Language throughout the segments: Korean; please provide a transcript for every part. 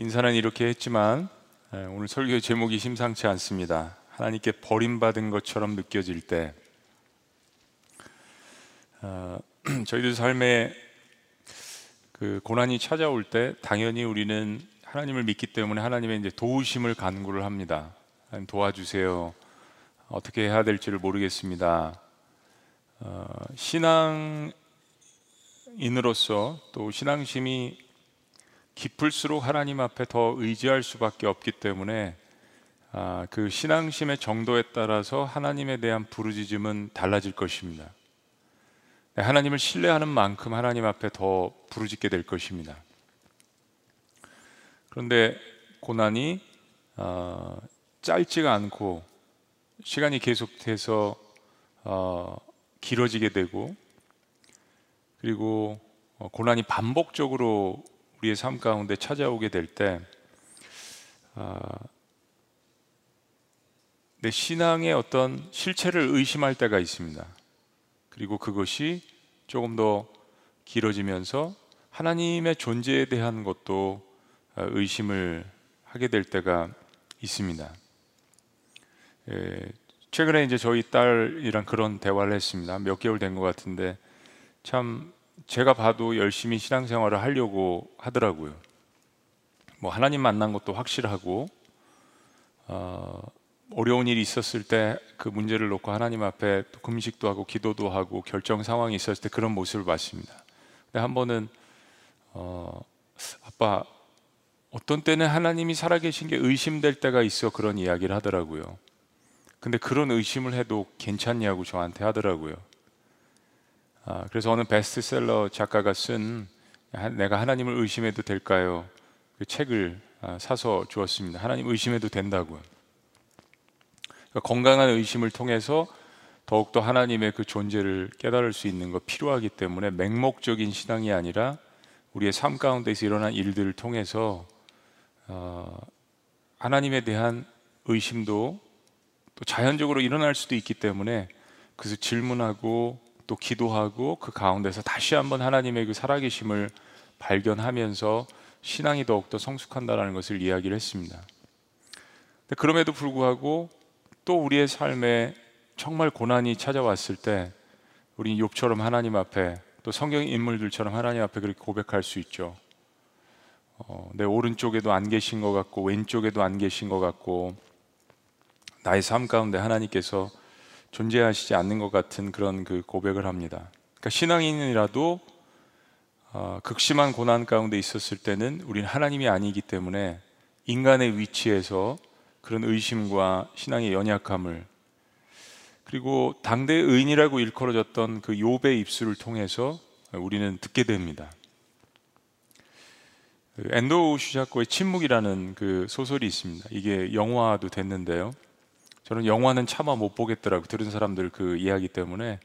인사는 이렇게 했지만 예, 오늘 설교 제목이 심상치 않습니다. 하나님께 버림받은 것처럼 느껴질 때 어, 저희들 삶에 그 고난이 찾아올 때 당연히 우리는 하나님을 믿기 때문에 하나님의 이제 도우심을 간구를 합니다. 도와주세요. 어떻게 해야 될지를 모르겠습니다. 어, 신앙인으로서 또 신앙심이 깊을수록 하나님 앞에 더 의지할 수밖에 없기 때문에 아, 그 신앙심의 정도에 따라서 하나님에 대한 부르짖음은 달라질 것입니다. 네, 하나님을 신뢰하는 만큼 하나님 앞에 더 부르짖게 될 것입니다. 그런데 고난이 어, 짧지가 않고 시간이 계속돼서 어, 길어지게 되고 그리고 어, 고난이 반복적으로 우리의 삶 가운데 찾아오게 될때 어, 내 신앙의 어떤 실체를 의심할 때가 있습니다. 그리고 그것이 조금 더 길어지면서 하나님의 존재에 대한 것도 어, 의심을 하게 될 때가 있습니다. 예, 최근에 이제 저희 딸이랑 그런 대화를 했습니다. 몇 개월 된 것 같은데 참 제가 봐도 열심히 신앙생활을 하려고 하더라고요. 뭐 하나님 만난 것도 확실하고 어, 어려운 일이 있었을 때 그 문제를 놓고 하나님 앞에 금식도 하고 기도도 하고 결정 상황이 있었을 때 그런 모습을 봤습니다. 근데 한 번은 어, 아빠 어떤 때는 하나님이 살아계신 게 의심될 때가 있어 그런 이야기를 하더라고요. 근데 그런 의심을 해도 괜찮냐고 저한테 하더라고요. 아, 그래서 어느 베스트셀러 작가가 쓴 내가 하나님을 의심해도 될까요? 그 책을 아, 사서 주었습니다. 하나님 의심해도 된다고요. 그러니까 건강한 의심을 통해서 더욱더 하나님의 그 존재를 깨달을 수 있는 거 필요하기 때문에 맹목적인 신앙이 아니라 우리의 삶 가운데서 일어난 일들을 통해서 어, 하나님에 대한 의심도 또 자연적으로 일어날 수도 있기 때문에 그래서 질문하고 또 기도하고 그 가운데서 다시 한번 하나님의 그 살아계심을 발견하면서 신앙이 더욱더 성숙한다라는 것을 이야기를 했습니다. 그럼에도 불구하고 또 우리의 삶에 정말 고난이 찾아왔을 때 우리 욥처럼 하나님 앞에 또 성경 인물들처럼 하나님 앞에 그렇게 고백할 수 있죠. 어, 내 오른쪽에도 안 계신 것 같고 왼쪽에도 안 계신 것 같고 나의 삶 가운데 하나님께서 존재하시지 않는 것 같은 그런 그 고백을 합니다. 그러니까 신앙인이라도 어, 극심한 고난 가운데 있었을 때는 우리는 하나님이 아니기 때문에 인간의 위치에서 그런 의심과 신앙의 연약함을 그리고 당대 의인이라고 일컬어졌던 그 욥의 입술을 통해서 우리는 듣게 됩니다. 그 엔도 슈샤코의 침묵이라는 그 소설이 있습니다. 이게 영화도 됐는데요. 저는 영화는 차마 못 보겠더라고 들은 사람들 그 이야기 때문에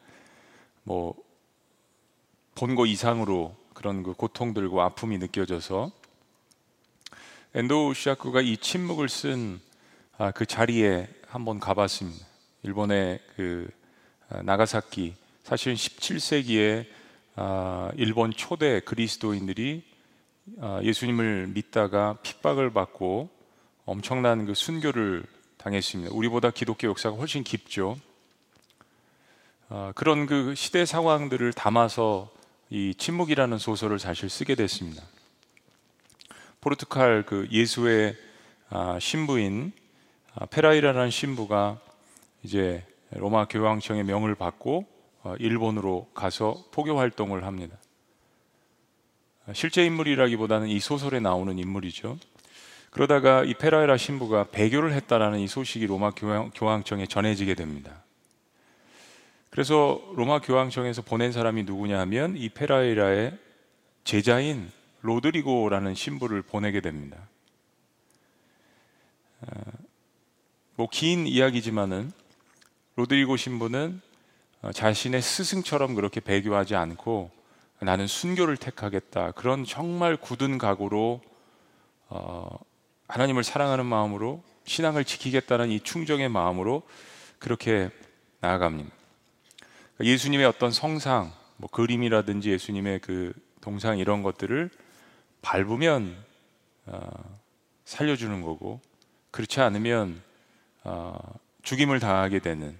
뭐 본 거 이상으로 그런 그 고통들과 아픔이 느껴져서 엔도 슈샤코가 이 침묵을 쓴 아, 그 자리에 한번 가봤습니다. 일본의 그 아, 나가사키 사실은 17세기에 아, 일본 초대 그리스도인들이 예수님을 믿다가 핍박을 받고 엄청난 그 순교를 당했습니다. 우리보다 기독교 역사가 훨씬 깊죠. 그런 그 시대 상황들을 담아서 이 침묵이라는 소설을 사실 쓰게 됐습니다. 포르투갈 그 예수의 신부인 아, 페라이라라는 신부가 이제 로마 교황청의 명을 받고 어, 일본으로 가서 포교 활동을 합니다. 실제 인물이라기보다는 이 소설에 나오는 인물이죠. 그러다가 이 페라이라 신부가 배교를 했다라는 이 소식이 로마 교황, 청에 전해지게 됩니다. 그래서 로마 교황청에서 보낸 사람이 누구냐 하면 이 페라이라의 제자인 로드리고라는 신부를 보내게 됩니다. 어, 뭐긴 이야기지만은 로드리고 신부는 어, 자신의 스승처럼 그렇게 배교하지 않고 나는 순교를 택하겠다 그런 정말 굳은 각오로 어, 하나님을 사랑하는 마음으로 신앙을 지키겠다는 이 충정의 마음으로 그렇게 나아갑니다. 그러니까 예수님의 어떤 성상, 뭐 그림이라든지 예수님의 그 동상 이런 것들을 밟으면 어, 살려주는 거고 그렇지 않으면 어, 죽임을 당하게 되는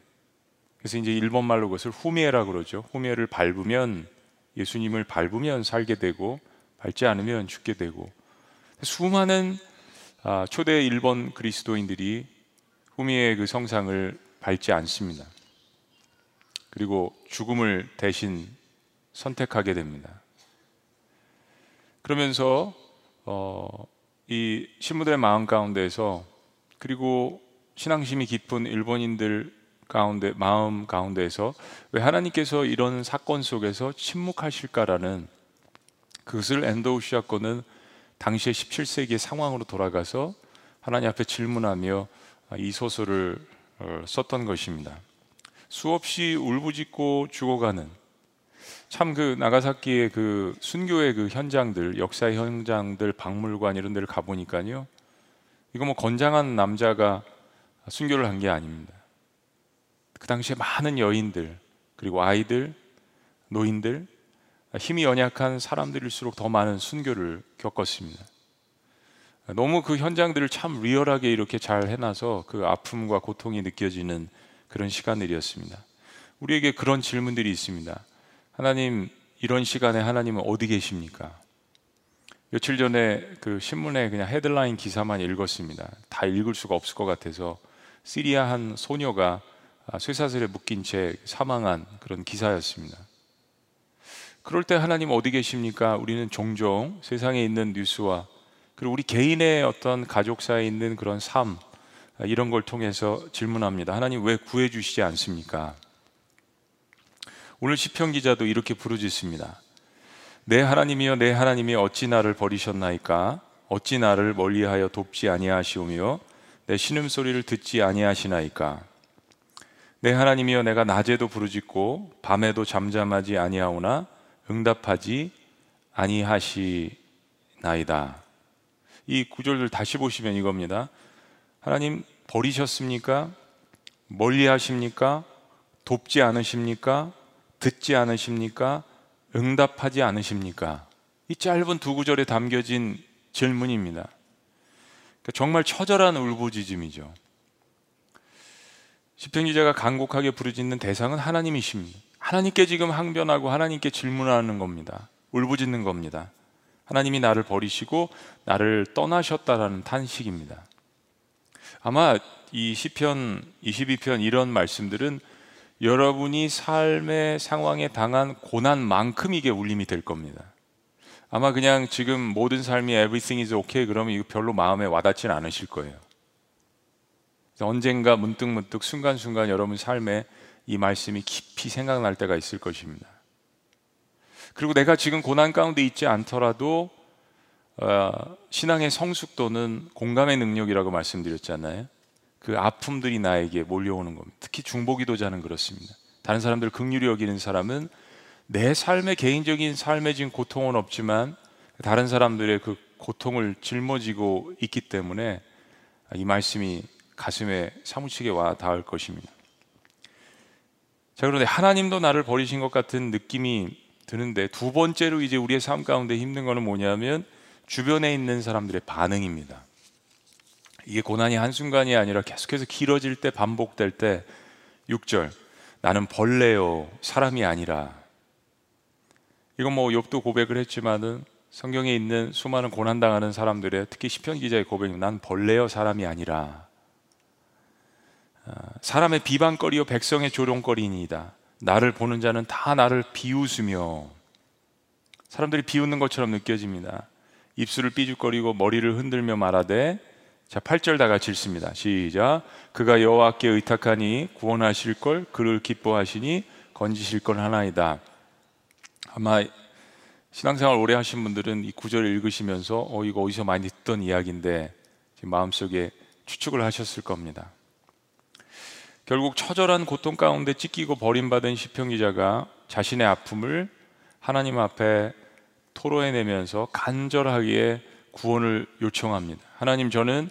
그래서 이제 일본 말로 그것을 후미에라 그러죠. 후미에를 밟으면 예수님을 밟으면 살게 되고 밟지 않으면 죽게 되고 수많은 아, 초대 일본 그리스도인들이 후미의 그 성상을 밟지 않습니다. 그리고 죽음을 대신 선택하게 됩니다. 그러면서 어, 이 신부들의 마음 가운데에서 그리고 신앙심이 깊은 일본인들 가운데 마음 가운데에서 왜 하나님께서 이런 사건 속에서 침묵하실까라는 그것을 엔도우시아 거는 당시의 17세기의 상황으로 돌아가서 하나님 앞에 질문하며 이 소설을 어, 썼던 것입니다. 수없이 울부짖고 죽어가는 참 그 나가사키의 그 순교의 그 현장들, 역사의 현장들, 박물관 이런 데를 가보니까요. 이거 뭐 건장한 남자가 순교를 한 게 아닙니다. 그 당시에 많은 여인들, 그리고 아이들, 노인들, 힘이 연약한 사람들일수록 더 많은 순교를 겪었습니다. 너무 그 현장들을 참 리얼하게 이렇게 잘 해놔서 그 아픔과 고통이 느껴지는 그런 시간들이었습니다. 우리에게 그런 질문들이 있습니다. 하나님, 이런 시간에 하나님은 어디 계십니까? 며칠 전에 그 신문에 그냥 헤드라인 기사만 읽었습니다. 다 읽을 수가 없을 것 같아서 시리아 한 소녀가 쇠사슬에 묶인 채 사망한 그런 기사였습니다. 그럴 때 하나님 어디 계십니까? 우리는 종종 세상에 있는 뉴스와 그리고 우리 개인의 어떤 가족사에 있는 그런 삶, 이런 걸 통해서 질문합니다. 하나님 왜 구해 주시지 않습니까? 오늘 시편 기자도 이렇게 부르짖습니다. 내 하나님이여 내 하나님이 어찌 나를 버리셨나이까? 어찌 나를 멀리하여 돕지 아니하시오며 내 신음 소리를 듣지 아니하시나이까? 내 하나님이여 내가 낮에도 부르짖고 밤에도 잠잠하지 아니하오나 응답하지 아니하시나이다. 이 구절들 다시 보시면 이겁니다. 하나님 버리셨습니까? 멀리 하십니까? 돕지 않으십니까? 듣지 않으십니까? 응답하지 않으십니까? 이 짧은 두 구절에 담겨진 질문입니다. 그러니까 정말 처절한 울부짖음이죠. 기자가 간곡하게 부르짖는 대상은 하나님이십니다. 하나님께 지금 항변하고 하나님께 질문하는 겁니다. 울부짖는 겁니다. 하나님이 나를 버리시고 나를 떠나셨다라는 탄식입니다. 아마 이 시편 22편 이런 말씀들은 여러분이 삶의 상황에 당한 고난만큼 이게 울림이 될 겁니다. 아마 그냥 지금 모든 삶이 everything is okay 그러면 이거 별로 마음에 와닿진 않으실 거예요. 언젠가 문득문득 순간순간 여러분 삶에 이 말씀이 깊이 생각날 때가 있을 것입니다. 그리고 내가 지금 고난 가운데 있지 않더라도 어, 신앙의 성숙도는 공감의 능력이라고 말씀드렸잖아요. 그 아픔들이 나에게 몰려오는 겁니다. 특히 중보기도자는 그렇습니다. 다른 사람들 극률이 여기는 사람은 내 삶의 개인적인 삶에 지금 고통은 없지만 다른 사람들의 그 고통을 짊어지고 있기 때문에 이 말씀이 가슴에 사무치게 와 닿을 것입니다. 자, 그런데 하나님도 나를 버리신 것 같은 느낌이 드는데 두 번째로 이제 우리의 삶 가운데 힘든 거는 뭐냐면 주변에 있는 사람들의 반응입니다. 이게 고난이 한순간이 아니라 계속해서 길어질 때 반복될 때 6절. 나는 벌레요 사람이 아니라. 이건 뭐 욥도 고백을 했지만은 성경에 있는 수많은 고난 당하는 사람들의 특히 시편 기자의 고백은 난 벌레요 사람이 아니라. 아, 사람의 비방거리요 백성의 조롱거리니이다. 나를 보는 자는 다 나를 비웃으며 사람들이 비웃는 것처럼 느껴집니다. 입술을 삐죽거리고 머리를 흔들며 말하되 자 8절 다 같이 읽습니다. 시작. 그가 여호와께 의탁하니 구원하실 걸 그를 기뻐하시니 건지실 건 하나이다. 아마 신앙생활 오래 하신 분들은 이 구절을 읽으시면서 어 이거 어디서 많이 듣던 이야기인데 마음속에 추측을 하셨을 겁니다. 결국 처절한 고통 가운데 찢기고 버림받은 시편 기자가 자신의 아픔을 하나님 앞에 토로해내면서 간절하게 구원을 요청합니다. 하나님 저는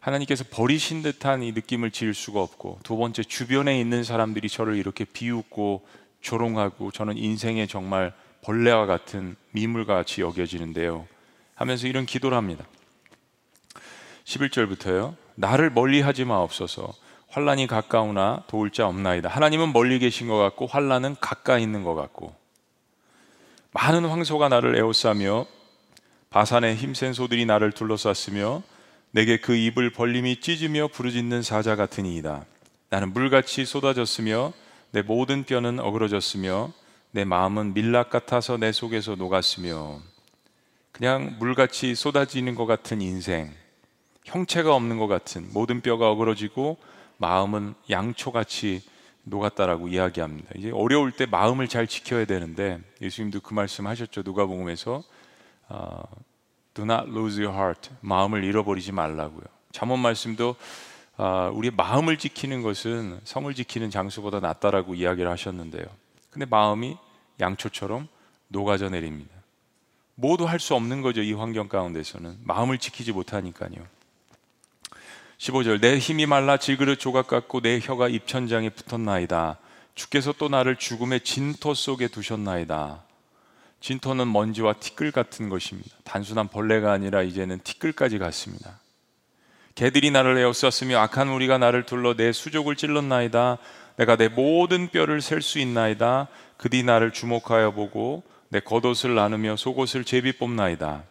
하나님께서 버리신 듯한 이 느낌을 지을 수가 없고 두 번째 주변에 있는 사람들이 저를 이렇게 비웃고 조롱하고 저는 인생에 정말 벌레와 같은 미물과 같이 여겨지는데요. 하면서 이런 기도를 합니다. 11절부터요. 나를 멀리 하지 마옵소서. 환란이 가까우나 도울 자 없나이다. 하나님은 멀리 계신 것 같고 환란은 가까이 있는 것 같고 많은 황소가 나를 에워싸며 바산의 힘센 소들이 나를 둘러쌌으며 내게 그 입을 벌림이 찢으며 부르짖는 사자 같으니이다. 나는 물같이 쏟아졌으며 내 모든 뼈는 어그러졌으며 내 마음은 밀락 같아서 내 속에서 녹았으며 그냥 물같이 쏟아지는 것 같은 인생, 형체가 없는 것 같은 모든 뼈가 어그러지고 마음은 양초같이 녹았다라고 이야기합니다. 이제 어려울 때 마음을 잘 지켜야 되는데 예수님도 그 말씀하셨죠. 누가복음에서 어, Do not lose your heart. 마음을 잃어버리지 말라고요. 잠언 말씀도 어, 우리의 마음을 지키는 것은 성을 지키는 장수보다 낫다라고 이야기를 하셨는데요. 근데 마음이 양초처럼 녹아져 내립니다. 모두 할 수 없는 거죠. 이 환경 가운데서는 마음을 지키지 못하니까요. 15절 내 힘이 말라 질그릇 조각 같고 내 혀가 입천장에 붙었나이다. 주께서 또 나를 죽음의 진토 속에 두셨나이다. 진토는 먼지와 티끌 같은 것입니다. 단순한 벌레가 아니라 이제는 티끌까지 같습니다. 개들이 나를 에워쌌으며 악한 무리가 나를 둘러 내 수족을 찔렀나이다. 내가 내 모든 뼈를 셀 수 있나이다. 그들이 나를 주목하여 보고 내 겉옷을 나누며 속옷을 제비 뽑나이다.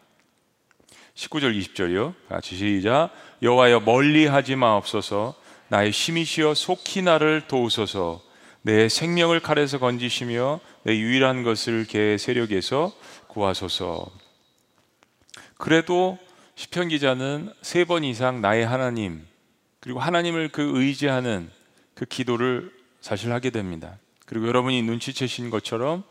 19절 20절이요. 같이 시작. 여호와여 멀리 하지 마옵소서. 나의 힘이시여 속히 나를 도우소서. 내 생명을 칼에서 건지시며 내 유일한 것을 개 세력에서 구하소서. 그래도 시편 기자는 세 번 이상 나의 하나님 그리고 하나님을 그 의지하는 그 기도를 사실 하게 됩니다. 그리고 여러분이 눈치채신 것처럼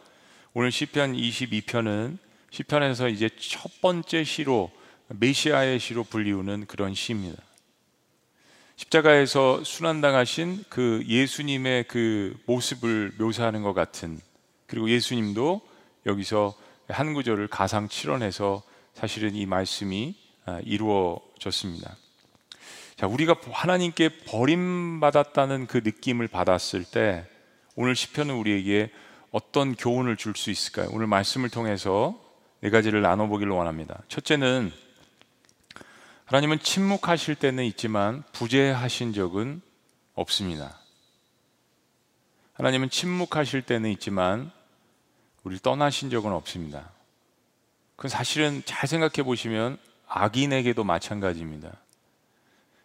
오늘 시편 22편은 시편에서 이제 첫 번째 시로 메시아의 시로 불리우는 그런 시입니다. 십자가에서 순환당하신 그 예수님의 그 모습을 묘사하는 것 같은 그리고 예수님도 여기서 한 구절을 가상 칠원해서 사실은 이 말씀이 아, 이루어졌습니다. 자, 우리가 하나님께 버림받았다는 그 느낌을 받았을 때 오늘 시편은 우리에게 어떤 교훈을 줄 수 있을까요? 오늘 말씀을 통해서 네 가지를 나눠보기를 원합니다. 첫째는 하나님은 침묵하실 때는 있지만 부재하신 적은 없습니다. 하나님은 침묵하실 때는 있지만 우리 떠나신 적은 없습니다. 그 사실은 잘 생각해 보시면 악인에게도 마찬가지입니다.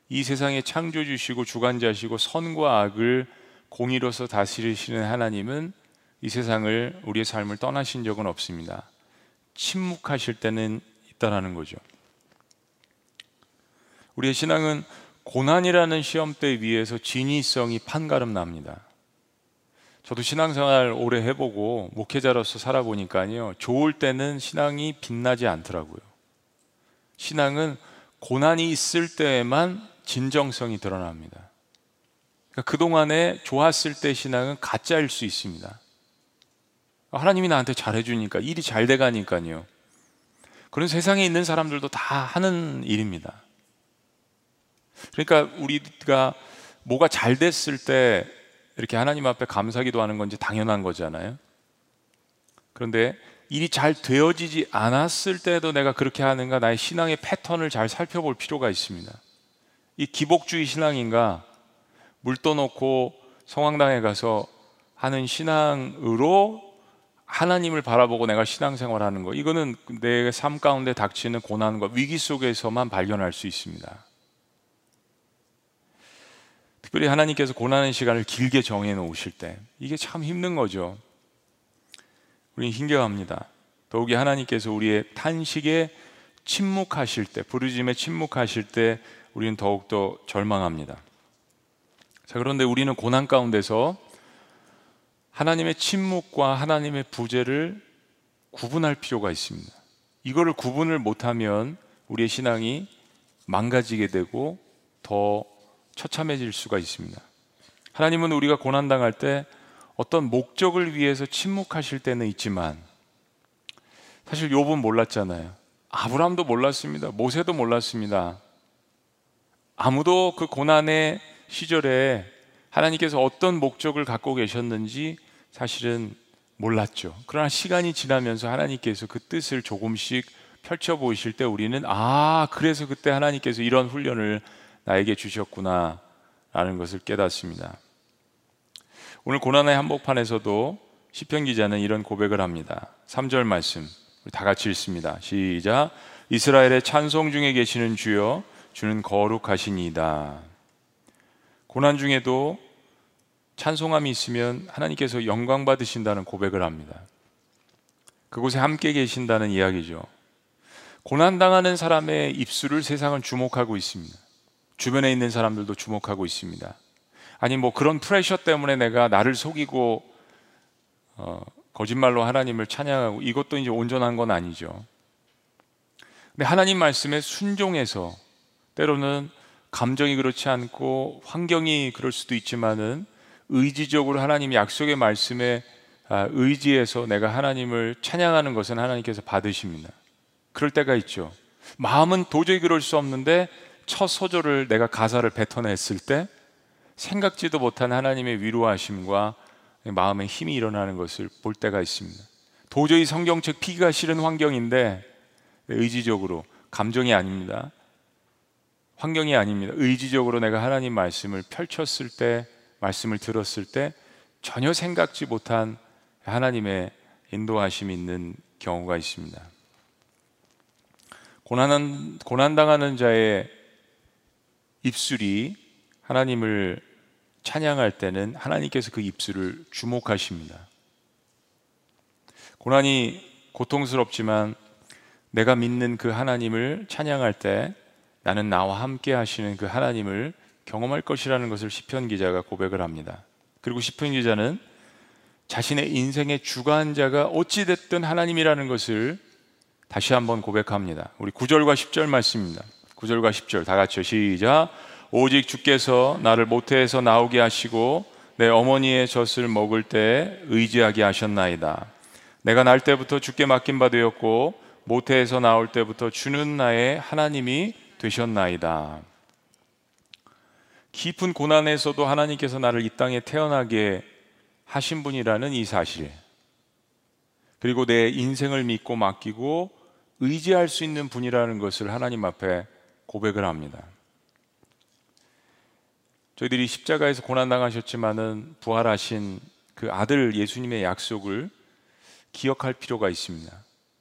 이 세상에 창조주시고 주관자시고 선과 악을 공의로서 다스리시는 하나님은 이 세상을 우리의 삶을 떠나신 적은 없습니다. 침묵하실 때는 있다라는 거죠. 우리의 신앙은 고난이라는 시험대 위에서 진위성이 판가름 납니다. 저도 신앙생활 오래 해보고 목회자로서 살아보니까요, 좋을 때는 신앙이 빛나지 않더라고요. 신앙은 고난이 있을 때에만 진정성이 드러납니다. 그러니까 그동안에 좋았을 때 신앙은 가짜일 수 있습니다. 하나님이 나한테 잘해주니까, 일이 잘 돼가니까요. 그런 세상에 있는 사람들도 다 하는 일입니다. 그러니까 우리가 뭐가 잘 됐을 때 이렇게 하나님 앞에 감사기도 하는 건지 당연한 거잖아요. 그런데 일이 잘 되어지지 않았을 때도 내가 그렇게 하는가 나의 신앙의 패턴을 잘 살펴볼 필요가 있습니다. 이 기복주의 신앙인가 물 떠놓고 성황당에 가서 하는 신앙으로 하나님을 바라보고 내가 신앙생활하는 거 이거는 내 삶 가운데 닥치는 고난과 위기 속에서만 발견할 수 있습니다. 특별히 하나님께서 고난의 시간을 길게 정해 놓으실 때 이게 참 힘든 거죠. 우리는 힘겨워합니다. 더욱이 하나님께서 우리의 탄식에 침묵하실 때, 부르짐에 침묵하실 때 우리는 더욱더 절망합니다. 자, 그런데 우리는 고난 가운데서 하나님의 침묵과 하나님의 부재를 구분할 필요가 있습니다. 이거를 구분을 못하면 우리의 신앙이 망가지게 되고 더 처참해질 수가 있습니다. 하나님은 우리가 고난당할 때 어떤 목적을 위해서 침묵하실 때는 있지만 사실 욥은 몰랐잖아요. 아브라함도 몰랐습니다. 모세도 몰랐습니다. 아무도 그 고난의 시절에 하나님께서 어떤 목적을 갖고 계셨는지 사실은 몰랐죠. 그러나 시간이 지나면서 하나님께서 그 뜻을 조금씩 펼쳐 보이실 때 우리는 아, 그래서 그때 하나님께서 이런 훈련을 나에게 주셨구나 라는 것을 깨닫습니다. 오늘 고난의 한복판에서도 시편 기자는 이런 고백을 합니다. 3절 말씀 다 같이 읽습니다. 시작. 이스라엘의 찬송 중에 계시는 주여 주는 거룩하시니이다. 고난 중에도 찬송함이 있으면 하나님께서 영광 받으신다는 고백을 합니다. 그곳에 함께 계신다는 이야기죠. 고난 당하는 사람의 입술을 세상은 주목하고 있습니다. 주변에 있는 사람들도 주목하고 있습니다. 아니, 뭐 그런 프레셔 때문에 내가 나를 속이고, 어, 거짓말로 하나님을 찬양하고 이것도 이제 온전한 건 아니죠. 근데 하나님 말씀에 순종해서 때로는 감정이 그렇지 않고 환경이 그럴 수도 있지만은 의지적으로 하나님 약속의 말씀에 아, 의지해서 내가 하나님을 찬양하는 것은 하나님께서 받으십니다. 그럴 때가 있죠. 마음은 도저히 그럴 수 없는데 첫 소절을 내가 가사를 뱉어냈을 때 생각지도 못한 하나님의 위로하심과 마음의 힘이 일어나는 것을 볼 때가 있습니다. 도저히 성경책 피기가 싫은 환경인데 의지적으로 감정이 아닙니다. 환경이 아닙니다. 의지적으로 내가 하나님 말씀을 펼쳤을 때, 말씀을 들었을 때 전혀 생각지 못한 하나님의 인도하심이 있는 경우가 있습니다. 고난, 고난당하는 자의 입술이 하나님을 찬양할 때는 하나님께서 그 입술을 주목하십니다. 고난이 고통스럽지만 내가 믿는 그 하나님을 찬양할 때 나는 나와 함께 하시는 그 하나님을 경험할 것이라는 것을 시편 기자가 고백을 합니다. 그리고 시편 기자는 자신의 인생의 주관자가 어찌 됐든 하나님이라는 것을 다시 한번 고백합니다. 우리 9절과 10절 말씀입니다. 9절과 10절 다 같이 시작. 오직 주께서 나를 모태에서 나오게 하시고 내 어머니의 젖을 먹을 때 의지하게 하셨나이다. 내가 날 때부터 주께 맡긴 바 되었고 모태에서 나올 때부터 주는 나의 하나님이 되셨나이다. 깊은 고난에서도 하나님께서 나를 이 땅에 태어나게 하신 분이라는 이 사실. 그리고 내 인생을 믿고 맡기고 의지할 수 있는 분이라는 것을 하나님 앞에 고백을 합니다. 저희들이 십자가에서 고난 당하셨지만은 부활하신 그 아들 예수님의 약속을 기억할 필요가 있습니다.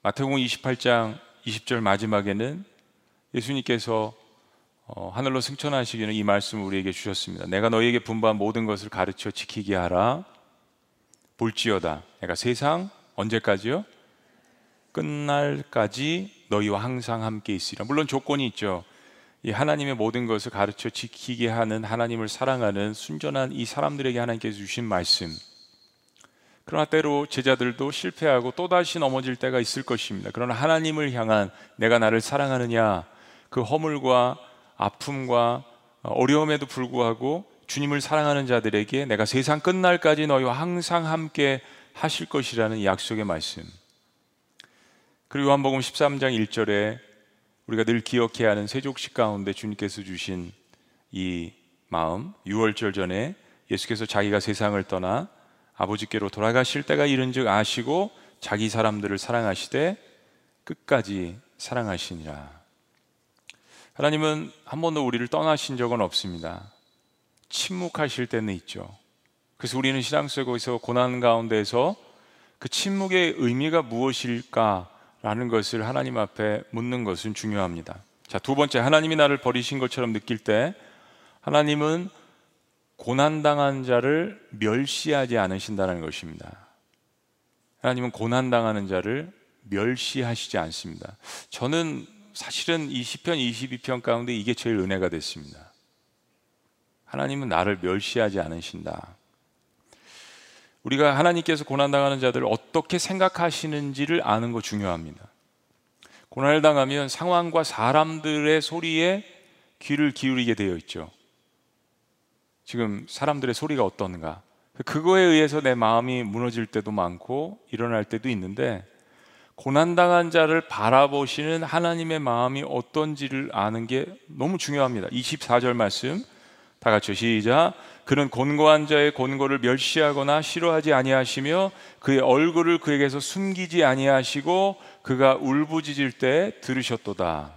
마태복음 28장 20절 마지막에는 예수님께서 어, 하늘로 승천하시기는 이 말씀을 우리에게 주셨습니다. 내가 너희에게 분부한 모든 것을 가르쳐 지키게 하라. 볼지어다. 내가 세상 언제까지요? 끝날까지 너희와 항상 함께 있으리라. 물론 조건이 있죠. 이 하나님의 모든 것을 가르쳐 지키게 하는 하나님을 사랑하는 순전한 이 사람들에게 하나님께서 주신 말씀. 그러나 때로 제자들도 실패하고 또다시 넘어질 때가 있을 것입니다. 그러나 하나님을 향한 내가 나를 사랑하느냐 그 허물과 아픔과 어려움에도 불구하고 주님을 사랑하는 자들에게 내가 세상 끝날까지 너희와 항상 함께 하실 것이라는 약속의 말씀. 그리고 요한복음 13장 1절에 우리가 늘 기억해야 하는 세족식 가운데 주님께서 주신 이 마음, 6월절 전에 예수께서 자기가 세상을 떠나 아버지께로 돌아가실 때가 이른즉 아시고 자기 사람들을 사랑하시되 끝까지 사랑하시니라. 하나님은 한 번도 우리를 떠나신 적은 없습니다. 침묵하실 때는 있죠. 그래서 우리는 신앙 속에서 고난 가운데서 그 침묵의 의미가 무엇일까 라는 것을 하나님 앞에 묻는 것은 중요합니다. 자, 두 번째, 하나님이 나를 버리신 것처럼 느낄 때 하나님은 고난당한 자를 멸시하지 않으신다는 것입니다. 하나님은 고난당하는 자를 멸시하시지 않습니다. 저는 사실은 이 시편 22편 가운데 이게 제일 은혜가 됐습니다. 하나님은 나를 멸시하지 않으신다. 우리가 하나님께서 고난당하는 자들을 어떻게 생각하시는지를 아는 거 중요합니다. 고난을 당하면 상황과 사람들의 소리에 귀를 기울이게 되어 있죠. 지금 사람들의 소리가 어떤가. 그거에 의해서 내 마음이 무너질 때도 많고 일어날 때도 있는데 고난당한 자를 바라보시는 하나님의 마음이 어떤지를 아는 게 너무 중요합니다. 24절 말씀 다 같이 시작. 그는 곤고한 자의 곤고를 멸시하거나 싫어하지 아니하시며 그의 얼굴을 그에게서 숨기지 아니하시고 그가 울부짖을 때 들으셨도다.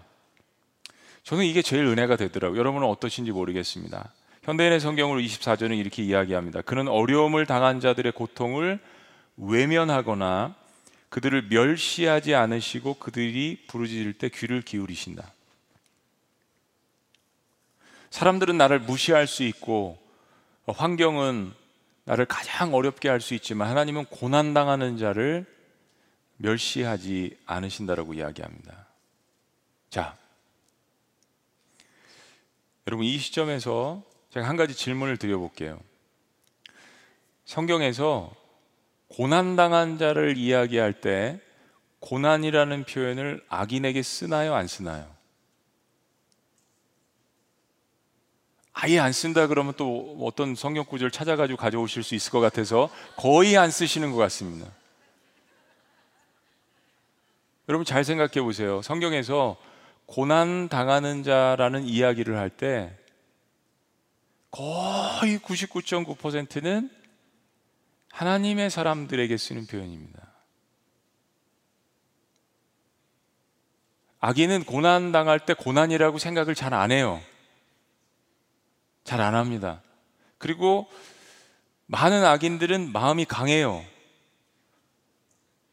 저는 이게 제일 은혜가 되더라고요. 여러분은 어떠신지 모르겠습니다. 현대인의 성경으로 24절은 이렇게 이야기합니다. 그는 어려움을 당한 자들의 고통을 외면하거나 그들을 멸시하지 않으시고 그들이 부르짖을 때 귀를 기울이신다. 사람들은 나를 무시할 수 있고 환경은 나를 가장 어렵게 할 수 있지만 하나님은 고난 당하는 자를 멸시하지 않으신다라고 이야기합니다. 자, 여러분 이 시점에서 제가 한 가지 질문을 드려볼게요. 성경에서 고난 당한 자를 이야기할 때 고난이라는 표현을 악인에게 쓰나요? 안 쓰나요? 아예 안 쓴다 그러면 또 어떤 성경 구절 찾아가지고 가져오실 수 있을 것 같아서 거의 안 쓰시는 것 같습니다. 여러분 잘 생각해 보세요. 성경에서 고난 당하는 자라는 이야기를 할 때 거의 99.9%는 하나님의 사람들에게 쓰는 표현입니다. 악인은 고난 당할 때 고난이라고 생각을 잘 안 해요. 잘 안 합니다. 그리고 많은 악인들은 마음이 강해요.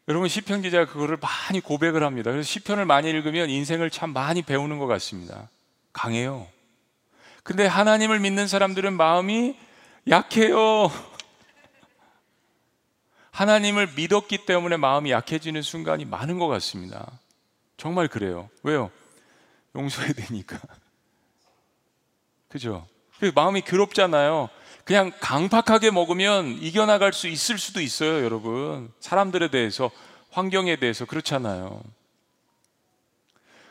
여러분 시편 기자가 그거를 많이 고백을 합니다. 그래서 시편을 많이 읽으면 인생을 참 많이 배우는 것 같습니다. 강해요. 근데 하나님을 믿는 사람들은 마음이 약해요. 하나님을 믿었기 때문에 마음이 약해지는 순간이 많은 것 같습니다. 정말 그래요. 왜요? 용서해야 되니까. 그죠? 마음이 괴롭잖아요. 그냥 강팍하게 먹으면 이겨나갈 수 있을 수도 있어요, 여러분. 사람들에 대해서, 환경에 대해서 그렇잖아요.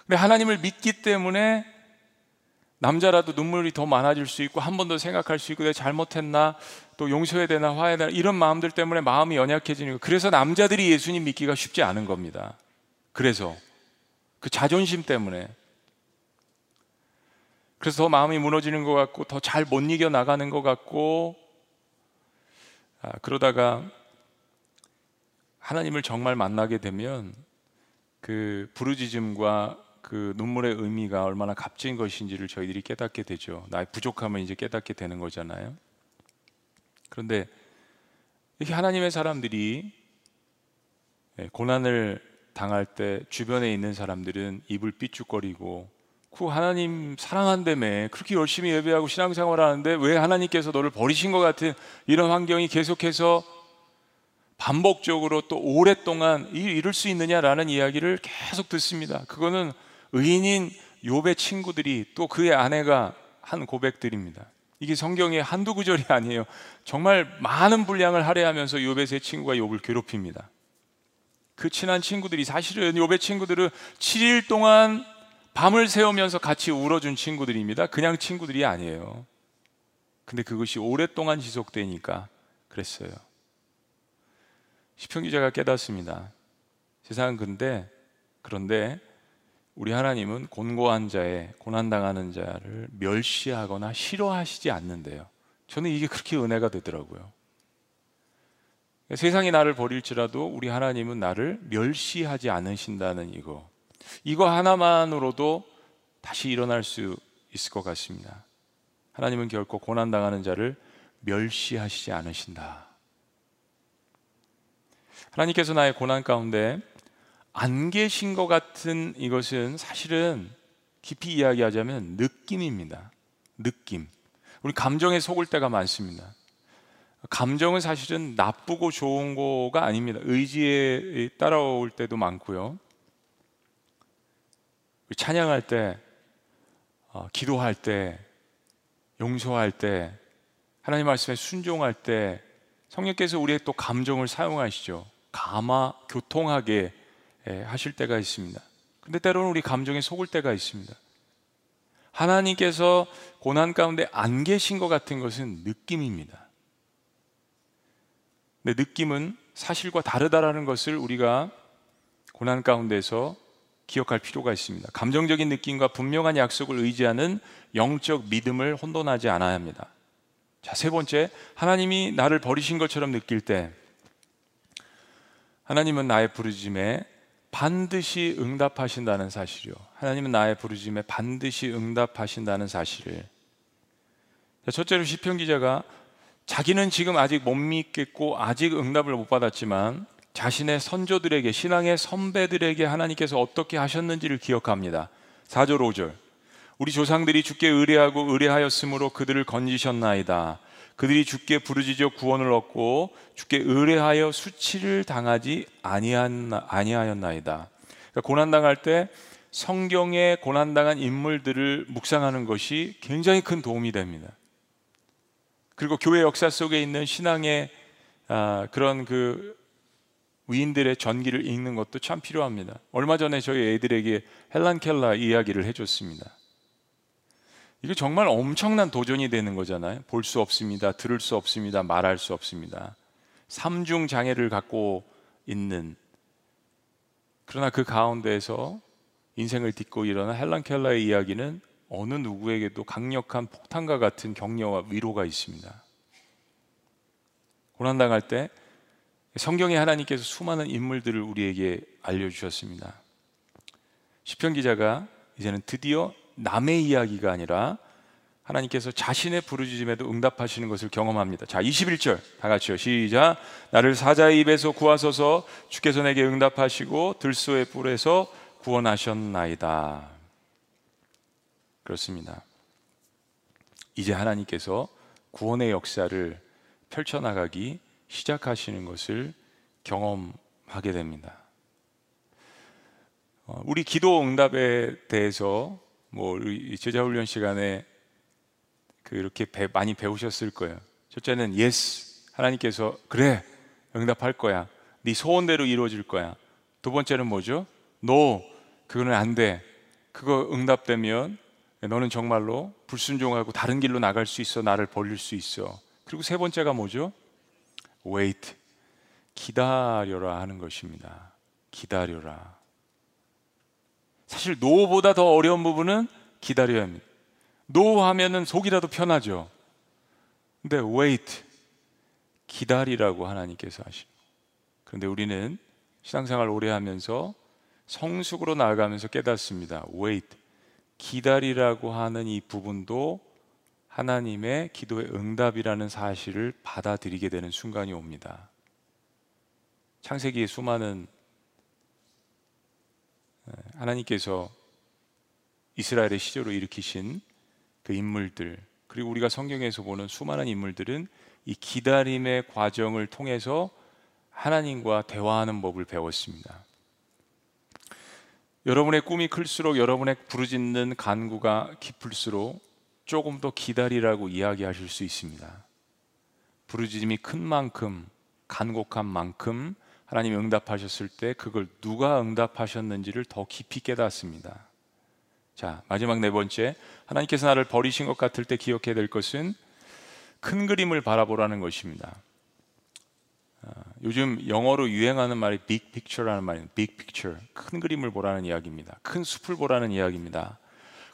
근데 하나님을 믿기 때문에 남자라도 눈물이 더 많아질 수 있고 한 번 더 생각할 수 있고 내가 잘못했나 또 용서해야 되나 화해야 되나 이런 마음들 때문에 마음이 연약해지는 거 그래서 남자들이 예수님 믿기가 쉽지 않은 겁니다. 그래서 그 자존심 때문에 그래서 더 마음이 무너지는 것 같고 더 잘 못 이겨 나가는 것 같고 아, 그러다가 하나님을 정말 만나게 되면 그 부르짖음과 그 눈물의 의미가 얼마나 값진 것인지를 저희들이 깨닫게 되죠. 나의 부족함을 이제 깨닫게 되는 거잖아요. 그런데 이렇게 하나님의 사람들이 예, 고난을 당할 때 주변에 있는 사람들은 입을 삐죽거리고 그 하나님 사랑한다며 그렇게 열심히 예배하고 신앙생활 하는데 왜 하나님께서 너를 버리신 것 같은 이런 환경이 계속해서 반복적으로 또 오랫동안 이룰 수 있느냐라는 이야기를 계속 듣습니다. 그거는 의인인 욥의 친구들이 또 그의 아내가 한 고백들입니다. 이게 성경의 한두 구절이 아니에요. 정말 많은 분량을 할애하면서 욥의 세 친구가 욥을 괴롭힙니다. 그 친한 친구들이 사실은 욥의 친구들은 7일 동안 밤을 새우면서 같이 울어준 친구들입니다. 그냥 친구들이 아니에요. 근데 그것이 오랫동안 지속되니까 그랬어요. 시편 기자가 깨닫습니다. 세상은 근데 그런데 우리 하나님은 곤고한 자에 고난당하는 자를 멸시하거나 싫어하시지 않는데요. 저는 이게 그렇게 은혜가 되더라고요. 세상이 나를 버릴지라도 우리 하나님은 나를 멸시하지 않으신다는 이거. 이거 하나만으로도 다시 일어날 수 있을 것 같습니다. 하나님은 결코 고난당하는 자를 멸시하시지 않으신다. 하나님께서 나의 고난 가운데 안 계신 것 같은 이것은 사실은 깊이 이야기하자면 느낌입니다. 느낌. 우리 감정에 속을 때가 많습니다. 감정은 사실은 나쁘고 좋은 거가 아닙니다. 의지에 따라올 때도 많고요. 찬양할 때, 어, 기도할 때, 용서할 때, 하나님 말씀에 순종할 때 성령께서 우리의 또 감정을 사용하시죠. 감화, 교통하게 예, 하실 때가 있습니다. 근데 때로는 우리 감정에 속을 때가 있습니다. 하나님께서 고난 가운데 안 계신 것 같은 것은 느낌입니다. 근데 느낌은 사실과 다르다라는 것을 우리가 고난 가운데서 기억할 필요가 있습니다. 감정적인 느낌과 분명한 약속을 의지하는 영적 믿음을 혼돈하지 않아야 합니다. 자, 세 번째, 하나님이 나를 버리신 것처럼 느낄 때 하나님은 나의 부르짐에 반드시 응답하신다는 사실이요. 하나님은 나의 부르짐에 반드시 응답하신다는 사실을. 첫째로 시편 기자가 자기는 지금 아직 못 믿겠고 아직 응답을 못 받았지만 자신의 선조들에게 신앙의 선배들에게 하나님께서 어떻게 하셨는지를 기억합니다. 4절 5절. 우리 조상들이 주께 의뢰하고 의뢰하였으므로 그들을 건지셨나이다. 그들이 주께 부르짖어 구원을 얻고 주께 의뢰하여 수치를 당하지 아니하였나이다. 그러니까 고난 당할 때 성경에 고난 당한 인물들을 묵상하는 것이 굉장히 큰 도움이 됩니다. 그리고 교회 역사 속에 있는 신앙의 아, 그런 그 위인들의 전기를 읽는 것도 참 필요합니다. 얼마 전에 저희 애들에게 헬란 켈라 이야기를 해줬습니다. 이게 정말 엄청난 도전이 되는 거잖아요. 볼 수 없습니다. 들을 수 없습니다. 말할 수 없습니다. 삼중 장애를 갖고 있는 그러나 그 가운데에서 인생을 딛고 일어난 헬란 켈라의 이야기는 어느 누구에게도 강력한 폭탄과 같은 격려와 위로가 있습니다. 고난당할 때 성경에 하나님께서 수많은 인물들을 우리에게 알려주셨습니다. 시편 기자가 이제는 드디어 남의 이야기가 아니라 하나님께서 자신의 부르짖음에도 응답하시는 것을 경험합니다. 자, 21절 다 같이요. 시작. 나를 사자의 입에서 구하소서 주께서 내게 응답하시고 들소의 뿔에서 구원하셨나이다. 그렇습니다. 이제 하나님께서 구원의 역사를 펼쳐나가기 시작하시는 것을 경험하게 됩니다. 어, 우리 기도 응답에 대해서 뭐 제자 훈련 시간에 그렇게 배, 많이 배우셨을 거예요. 첫째는 yes 하나님께서 그래 응답할 거야. 네 소원대로 이루어질 거야. 두 번째는 뭐죠? no 그거는 안 돼. 그거 응답되면 너는 정말로 불순종하고 다른 길로 나갈 수 있어. 나를 벌릴 수 있어. 그리고 세 번째가 뭐죠? Wait. 기다려라 하는 것입니다. 기다려라. 사실 노보다 더 어려운 부분은 기다려야 합니다. 노 하면은 속이라도 편하죠. 근데 wait. 기다리라고 하나님께서 하시고. 그런데 우리는 신앙생활 오래 하면서 성숙으로 나아가면서 깨닫습니다. wait. 기다리라고 하는 이 부분도 하나님의 기도의 응답이라는 사실을 받아들이게 되는 순간이 옵니다. 창세기의 수많은 하나님께서 이스라엘의 시조로 일으키신 그 인물들 그리고 우리가 성경에서 보는 수많은 인물들은 이 기다림의 과정을 통해서 하나님과 대화하는 법을 배웠습니다. 여러분의 꿈이 클수록 여러분의 부르짖는 간구가 깊을수록 조금 더 기다리라고 이야기하실 수 있습니다. 부르짖음이 큰 만큼 간곡한 만큼 하나님 응답하셨을 때 그걸 누가 응답하셨는지를 더 깊이 깨닫습니다. 자, 마지막 네 번째. 하나님께서 나를 버리신 것 같을 때 기억해야 될 것은 큰 그림을 바라보라는 것입니다. 아, 요즘 영어로 유행하는 말이 big picture라는 말입니다. big. 큰 그림을 보라는 이야기입니다. 큰 숲을 보라는 이야기입니다.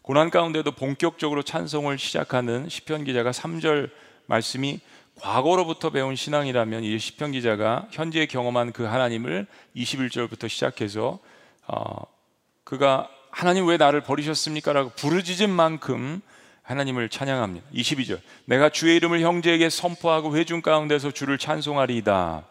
고난 가운데도 본격적으로 찬송을 시작하는 시편 기자가 3절 말씀이 과거로부터 배운 신앙이라면 이 시편 기자가 현재 경험한 그 하나님을 21절부터 시작해서 어, 그가 하나님 왜 나를 버리셨습니까? 라고 부르짖은 만큼 하나님을 찬양합니다. 22절. 내가 주의 이름을 형제에게 선포하고 회중 가운데서 주를 찬송하리이다.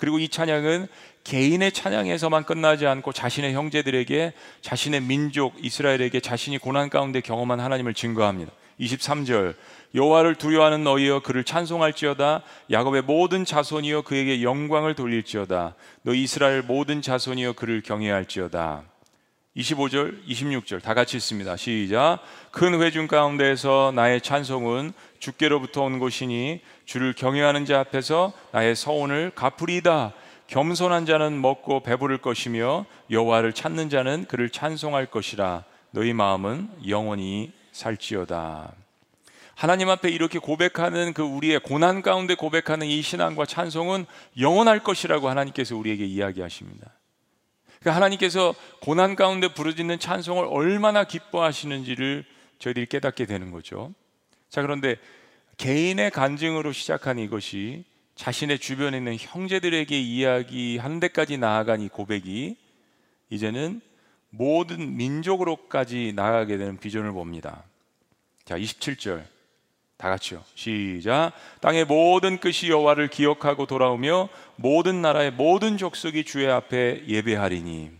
그리고 이 찬양은 개인의 찬양에서만 끝나지 않고 자신의 형제들에게 자신의 민족 이스라엘에게 자신이 고난 가운데 경험한 하나님을 증거합니다. 23절 여호와를 두려워하는 너희여 그를 찬송할지어다. 야곱의 모든 자손이여 그에게 영광을 돌릴지어다. 너 이스라엘 모든 자손이여 그를 경외할지어다 25절, 26절 다 같이 있습니다. 시작. 큰 회중 가운데에서 나의 찬송은 주께로부터 온 것이니 주를 경외하는 자 앞에서 나의 서원을 갚으리이다. 겸손한 자는 먹고 배부를 것이며 여호와를 찾는 자는 그를 찬송할 것이라. 너희 마음은 영원히 살지어다. 하나님 앞에 이렇게 고백하는 그 우리의 고난 가운데 고백하는 이 신앙과 찬송은 영원할 것이라고 하나님께서 우리에게 이야기하십니다. 그러니까 하나님께서 고난 가운데 부르짖는 찬송을 얼마나 기뻐하시는지를 저희들이 깨닫게 되는 거죠. 자, 그런데 개인의 간증으로 시작한 이것이 자신의 주변에 있는 형제들에게 이야기하는 데까지 나아간 이 고백이 이제는 모든 민족으로까지 나아가게 되는 비전을 봅니다. 자, 27절. 다 같이요. 시작. 땅의 모든 끝이 여호와를 기억하고 돌아오며 모든 나라의 모든 족속이 주의 앞에 예배하리니.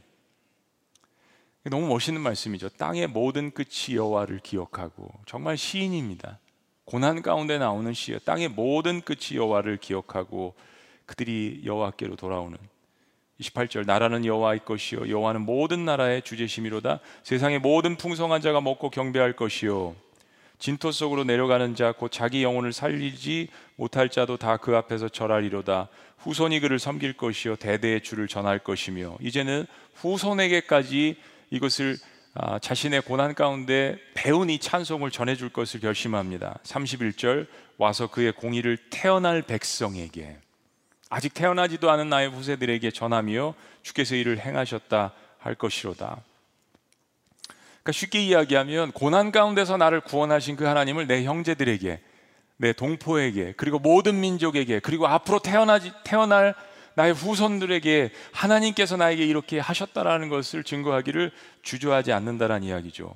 너무 멋있는 말씀이죠. 땅의 모든 끝이 여호와를 기억하고 정말 시인입니다. 고난 가운데 나오는 시여. 땅의 모든 끝이 여호와를 기억하고 그들이 여호와께로 돌아오는 28절 나라는 여호와의 것이요 여호와는 모든 나라의 주제심이로다 세상의 모든 풍성한 자가 먹고 경배할 것이요 진토 속으로 내려가는 자 곧 자기 영혼을 살리지 못할 자도 다 그 앞에서 절하리로다. 후손이 그를 섬길 것이요 대대의 주를 전할 것이며. 이제는 후손에게까지 이것을 아, 자신의 고난 가운데 배운 이 찬송을 전해줄 것을 결심합니다. 31절 와서 그의 공의를 태어날 백성에게. 아직 태어나지도 않은 나의 후세들에게 전하며 주께서 이를 행하셨다 할 것이로다 그러니까 쉽게 이야기하면 고난 가운데서 나를 구원하신 그 하나님을 내 형제들에게, 내 동포에게, 그리고 모든 민족에게, 그리고 앞으로 태어나지 태어날 나의 후손들에게 하나님께서 나에게 이렇게 하셨다라는 것을 증거하기를 주저하지 않는다라는 이야기죠.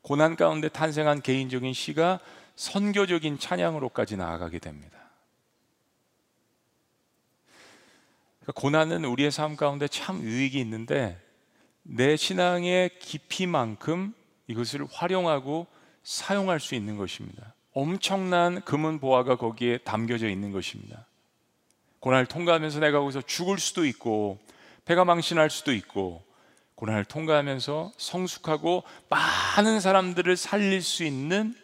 고난 가운데 탄생한 개인적인 시가 선교적인 찬양으로까지 나아가게 됩니다. 그러니까 고난은 우리의 삶 가운데 참 유익이 있는데 내 신앙의 깊이만큼 이것을 활용하고 사용할 수 있는 것입니다. 엄청난 금은 보화가 거기에 담겨져 있는 것입니다. 고난을 통과하면서 내가 거기서 죽을 수도 있고 배가 망신할 수도 있고 고난을 통과하면서 성숙하고 많은 사람들을 살릴 수 있는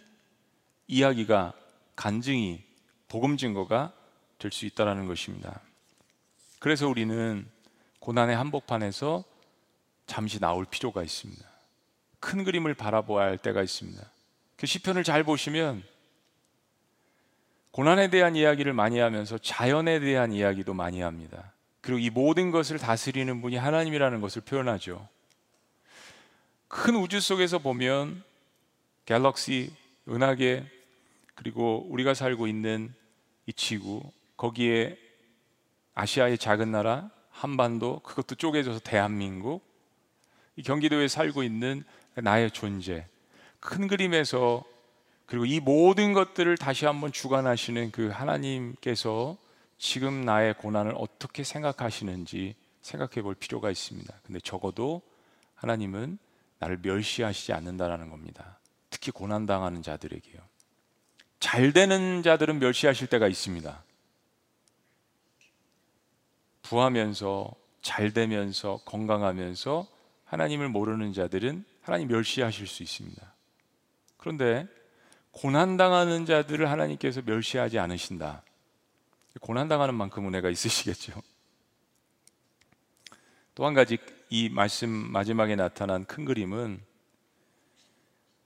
이야기가 간증이 복음 증거가 될 수 있다라는 것입니다. 그래서 우리는 고난의 한복판에서 잠시 나올 필요가 있습니다. 큰 그림을 바라보아야 할 때가 있습니다. 그 시편을 잘 보시면 고난에 대한 이야기를 많이 하면서 자연에 대한 이야기도 많이 합니다. 그리고 이 모든 것을 다스리는 분이 하나님이라는 것을 표현하죠. 큰 우주 속에서 보면 갤럭시, 은하계, 그리고 우리가 살고 있는 이 지구, 거기에 아시아의 작은 나라, 한반도, 그것도 쪼개져서 대한민국, 경기도에 살고 있는 나의 존재, 큰 그림에서 그리고 이 모든 것들을 다시 한번 주관하시는 그 하나님께서 지금 나의 고난을 어떻게 생각하시는지 생각해 볼 필요가 있습니다. 근데 적어도 하나님은 나를 멸시하시지 않는다라는 겁니다. 특히 고난 당하는 자들에게요. 잘 되는 자들은 멸시하실 때가 있습니다. 부하면서 잘 되면서 건강하면서 하나님을 모르는 자들은 하나님 멸시하실 수 있습니다. 그런데 고난당하는 자들을 하나님께서 멸시하지 않으신다. 고난당하는 만큼 은혜가 있으시겠죠. 또 한 가지 이 말씀 마지막에 나타난 큰 그림은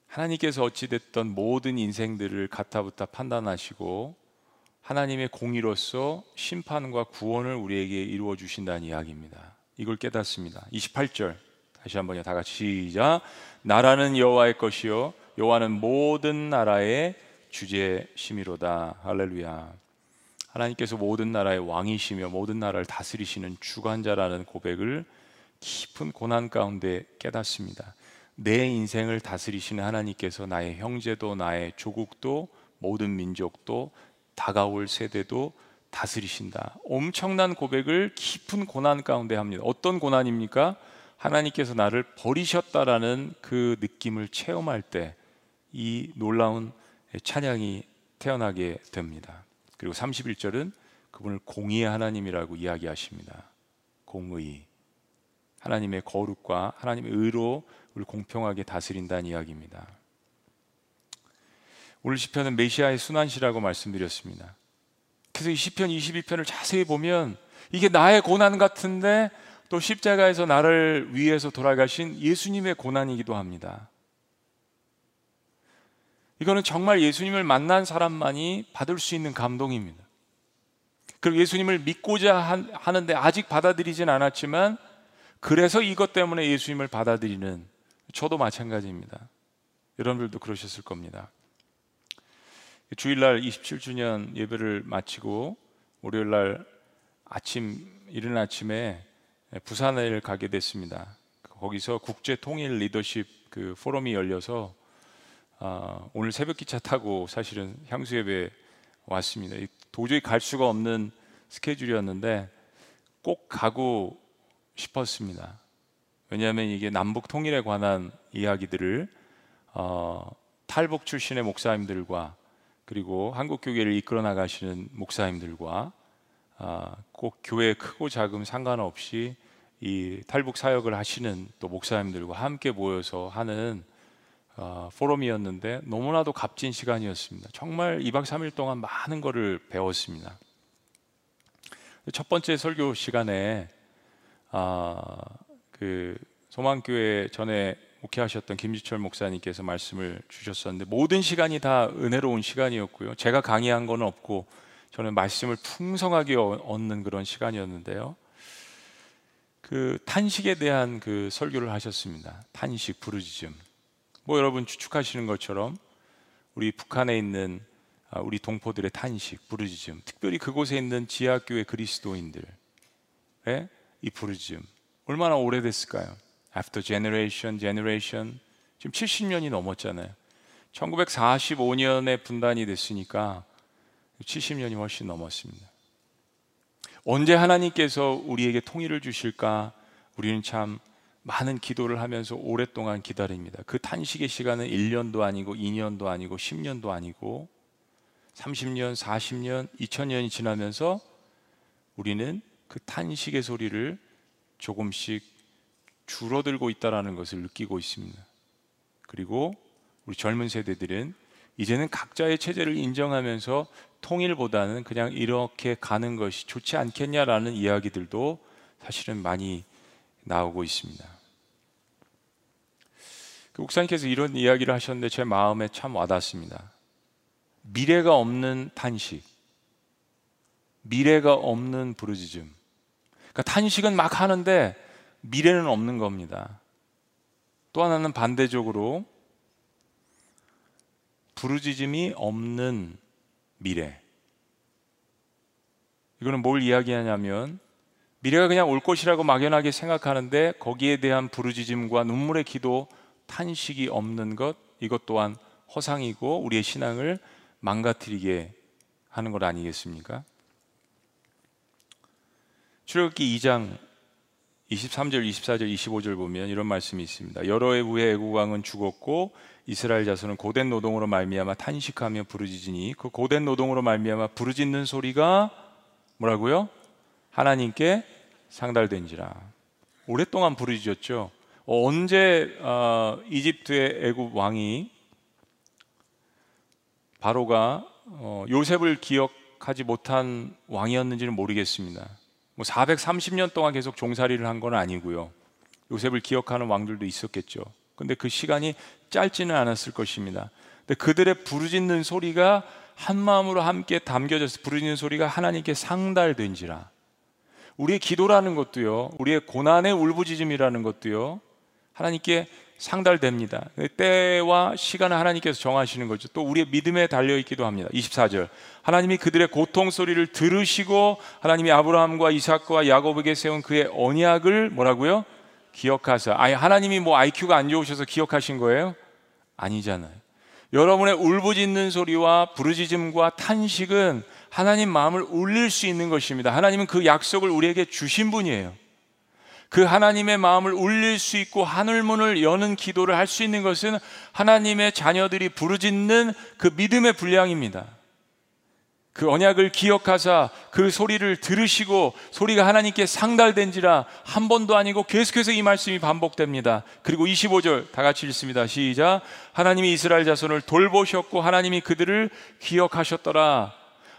하나님께서 어찌됐던 모든 인생들을 가타부타 판단하시고 하나님의 공의로서 심판과 구원을 우리에게 이루어 주신다는 이야기입니다. 이걸 깨닫습니다. 28절 다시 한번요. 다 같이 시작. 나라는 여호와의 것이요 여호와는 모든 나라의 주제심이로다. 할렐루야. 하나님께서 모든 나라의 왕이시며 모든 나라를 다스리시는 주관자라는 고백을 깊은 고난 가운데 깨닫습니다. 내 인생을 다스리시는 하나님께서 나의 형제도 나의 조국도 모든 민족도 다가올 세대도 다스리신다. 엄청난 고백을 깊은 고난 가운데 합니다. 어떤 고난입니까? 하나님께서 나를 버리셨다라는 그 느낌을 체험할 때 이 놀라운 찬양이 태어나게 됩니다. 그리고 31절은 그분을 공의의 하나님이라고 이야기하십니다. 공의. 하나님의 거룩과 하나님의 의로 우리 공평하게 다스린다는 이야기입니다. 오늘 시편은 메시아의 순환시라고 말씀드렸습니다. 그래서 이 시편 22편을 자세히 보면 이게 나의 고난 같은데 또 십자가에서 나를 위해서 돌아가신 예수님의 고난이기도 합니다. 이거는 정말 예수님을 만난 사람만이 받을 수 있는 감동입니다. 그리고 예수님을 믿고자 하는데 아직 받아들이진 않았지만 그래서 이것 때문에 예수님을 받아들이는 저도 마찬가지입니다. 여러분들도 그러셨을 겁니다. 주일날 27주년 예배를 마치고 월요일날 아침 이른 아침에 부산을 가게 됐습니다. 거기서 국제 통일 리더십 그 포럼이 열려서 아, 오늘 새벽 기차 타고 사실은 향수 예배 왔습니다. 도저히 갈 수가 없는 스케줄이었는데 꼭 가고 싶었습니다. 왜냐하면 이게 남북 통일에 관한 이야기들을 어, 탈북 출신의 목사님들과 그리고 한국 교회를 이끌어 나가시는 목사님들과 아, 꼭 교회 크고 작음 상관없이 이 탈북 사역을 하시는 또 목사님들과 함께 모여서 하는 어, 포럼이었는데 너무나도 값진 시간이었습니다. 정말 2박 3일 동안 많은 것을 배웠습니다. 첫 번째 설교 시간에 아, 그 소망교회 전에 목회하셨던 김지철 목사님께서 말씀을 주셨었는데 모든 시간이 다 은혜로운 시간이었고요. 제가 강의한 건 없고 저는 말씀을 풍성하게 얻는 그런 시간이었는데요. 그 탄식에 대한 그 설교를 하셨습니다. 탄식, 부르짖음. 뭐 여러분 추측하시는 것처럼 우리 북한에 있는 아, 우리 동포들의 탄식, 부르짖음, 특별히 그곳에 있는 지하교회 그리스도인들의 이 부르짖음 얼마나 오래됐을까요? After generation, generation 지금 70년이 넘었잖아요. 1945년에 분단이 됐으니까 70년이 훨씬 넘었습니다. 언제 하나님께서 우리에게 통일을 주실까? 우리는 참 많은 기도를 하면서 오랫동안 기다립니다. 그 탄식의 시간은 1년도 아니고 2년도 아니고 10년도 아니고 30년, 40년, 2000년이 지나면서 우리는 그 탄식의 소리를 조금씩 줄어들고 있다라는 것을 느끼고 있습니다. 그리고 우리 젊은 세대들은 이제는 각자의 체제를 인정하면서 통일보다는 그냥 이렇게 가는 것이 좋지 않겠냐라는 이야기들도 사실은 많이 나오고 있습니다. 그 목사님께서 이런 이야기를 하셨는데 제 마음에 참 와닿습니다. 미래가 없는 탄식, 미래가 없는 부르짖음. 그러니까 탄식은 막 하는데 미래는 없는 겁니다. 또 하나는 반대적으로 부르짖음이 없는 미래. 이거는 뭘 이야기하냐면 미래가 그냥 올 것이라고 막연하게 생각하는데 거기에 대한 부르짖음과 눈물의 기도, 탄식이 없는 것 이것 또한 허상이고 우리의 신앙을 망가뜨리게 하는 것 아니겠습니까? 출애굽기 2장 23절, 24절, 25절 보면 이런 말씀이 있습니다. 여러 해 후에 애국 왕은 죽었고 이스라엘 자손은 고된 노동으로 말미암아 탄식하며 부르짖으니 그 고된 노동으로 말미암아 부르짖는 소리가 뭐라고요? 하나님께 상달된지라. 오랫동안 부르짖었죠. 어, 언제 어, 이집트의 애굽 왕이 바로가 어, 요셉을 기억하지 못한 왕이었는지는 모르겠습니다. 뭐 430년 동안 계속 종살이를 한 건 아니고요. 요셉을 기억하는 왕들도 있었겠죠. 근데 그 시간이 짧지는 않았을 것입니다. 근데 그들의 부르짖는 소리가 한 마음으로 함께 담겨져서 부르짖는 소리가 하나님께 상달된지라. 우리의 기도라는 것도요, 우리의 고난의 울부짖음이라는 것도요, 하나님께 상달됩니다. 때와 시간을 하나님께서 정하시는 거죠. 또 우리의 믿음에 달려 있기도 합니다. 24절. 하나님이 그들의 고통 소리를 들으시고 하나님이 아브라함과 이삭과 야곱에게 세운 그의 언약을 뭐라고요? 기억하사. 아니 하나님이 뭐 IQ가 안 좋으셔서 기억하신 거예요? 아니잖아요. 여러분의 울부짖는 소리와 부르짖음과 탄식은 하나님 마음을 울릴 수 있는 것입니다. 하나님은 그 약속을 우리에게 주신 분이에요. 그 하나님의 마음을 울릴 수 있고 하늘문을 여는 기도를 할 수 있는 것은 하나님의 자녀들이 부르짖는 그 믿음의 분량입니다. 그 언약을 기억하사 그 소리를 들으시고 소리가 하나님께 상달된지라 한 번도 아니고 계속해서 이 말씀이 반복됩니다. 그리고 25절 다 같이 읽습니다. 시작. 하나님이 이스라엘 자손을 돌보셨고 하나님이 그들을 기억하셨더라.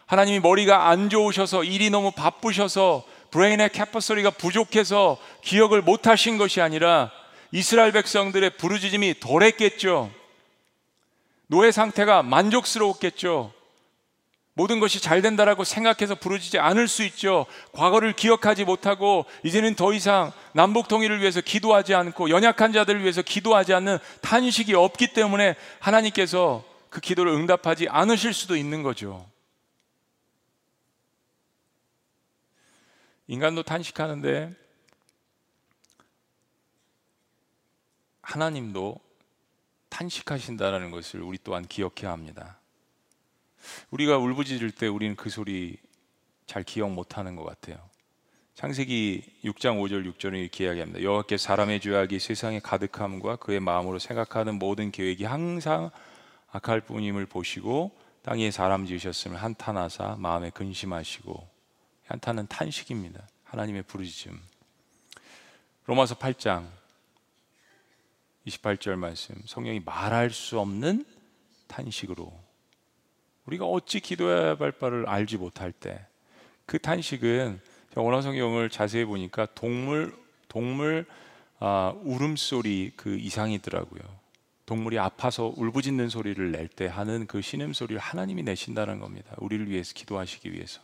하나님이 머리가 안 좋으셔서 일이 너무 바쁘셔서 브레인의 캐퍼서리가 부족해서 기억을 못 하신 것이 아니라 이스라엘 백성들의 부르짖음이 덜했겠죠. 노예 상태가 만족스러웠겠죠. 모든 것이 잘 된다라고 생각해서 부르짖지 않을 수 있죠. 과거를 기억하지 못하고 이제는 더 이상 남북 통일을 위해서 기도하지 않고 연약한 자들을 위해서 기도하지 않는 탄식이 없기 때문에 하나님께서 그 기도를 응답하지 않으실 수도 있는 거죠. 인간도 탄식하는데 하나님도 탄식하신다라는 것을 우리 또한 기억해야 합니다. 우리가 울부짖을 때 우리는 그 소리 잘 기억 못하는 것 같아요. 창세기 6장 5절 6절은 이렇게 이야기합니다. 여호와께 사람의 죄악이 세상에 가득함과 그의 마음으로 생각하는 모든 계획이 항상 악할 뿐임을 보시고 땅에 사람 지으셨음을 한탄하사 마음에 근심하시고 한탄은 탄식입니다. 하나님의 부르짖음. 로마서 8장 28절 말씀. 성령이 말할 수 없는 탄식으로 우리가 어찌 기도해야 할 바를 알지 못할 때 그 탄식은 원어 성경을 자세히 보니까 동물 동물 아, 울음소리 그 이상이더라고요. 동물이 아파서 울부짖는 소리를 낼 때 하는 그 신음 소리를 하나님이 내신다는 겁니다. 우리를 위해서 기도하시기 위해서.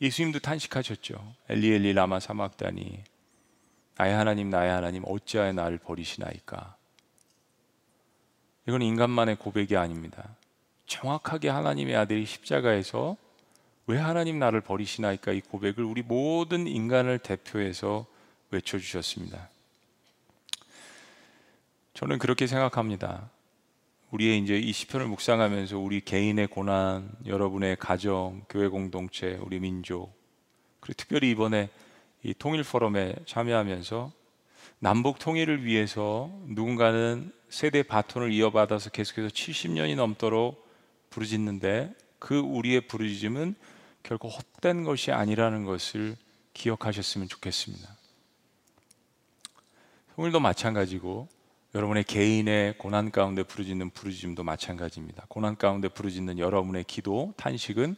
예수님도 탄식하셨죠. 엘리 엘리 라마 사막다니 나의 하나님 나의 하나님 어찌하여 나를 버리시나이까. 이건 인간만의 고백이 아닙니다. 정확하게 하나님의 아들이 십자가에서 왜 하나님 나를 버리시나이까 이 고백을 우리 모든 인간을 대표해서 외쳐주셨습니다. 저는 그렇게 생각합니다. 우리의 이제 이 시편을 묵상하면서 우리 개인의 고난, 여러분의 가정, 교회 공동체, 우리 민족, 그리고 특별히 이번에 이 통일 포럼에 참여하면서 남북 통일을 위해서 누군가는 세대 바톤을 이어받아서 계속해서 70년이 넘도록 부르짖는데 그 우리의 부르짖음은 결코 헛된 것이 아니라는 것을 기억하셨으면 좋겠습니다. 오늘도 마찬가지고 여러분의 개인의 고난 가운데 부르짖는 부르짖음도 마찬가지입니다. 고난 가운데 부르짖는 여러분의 기도, 탄식은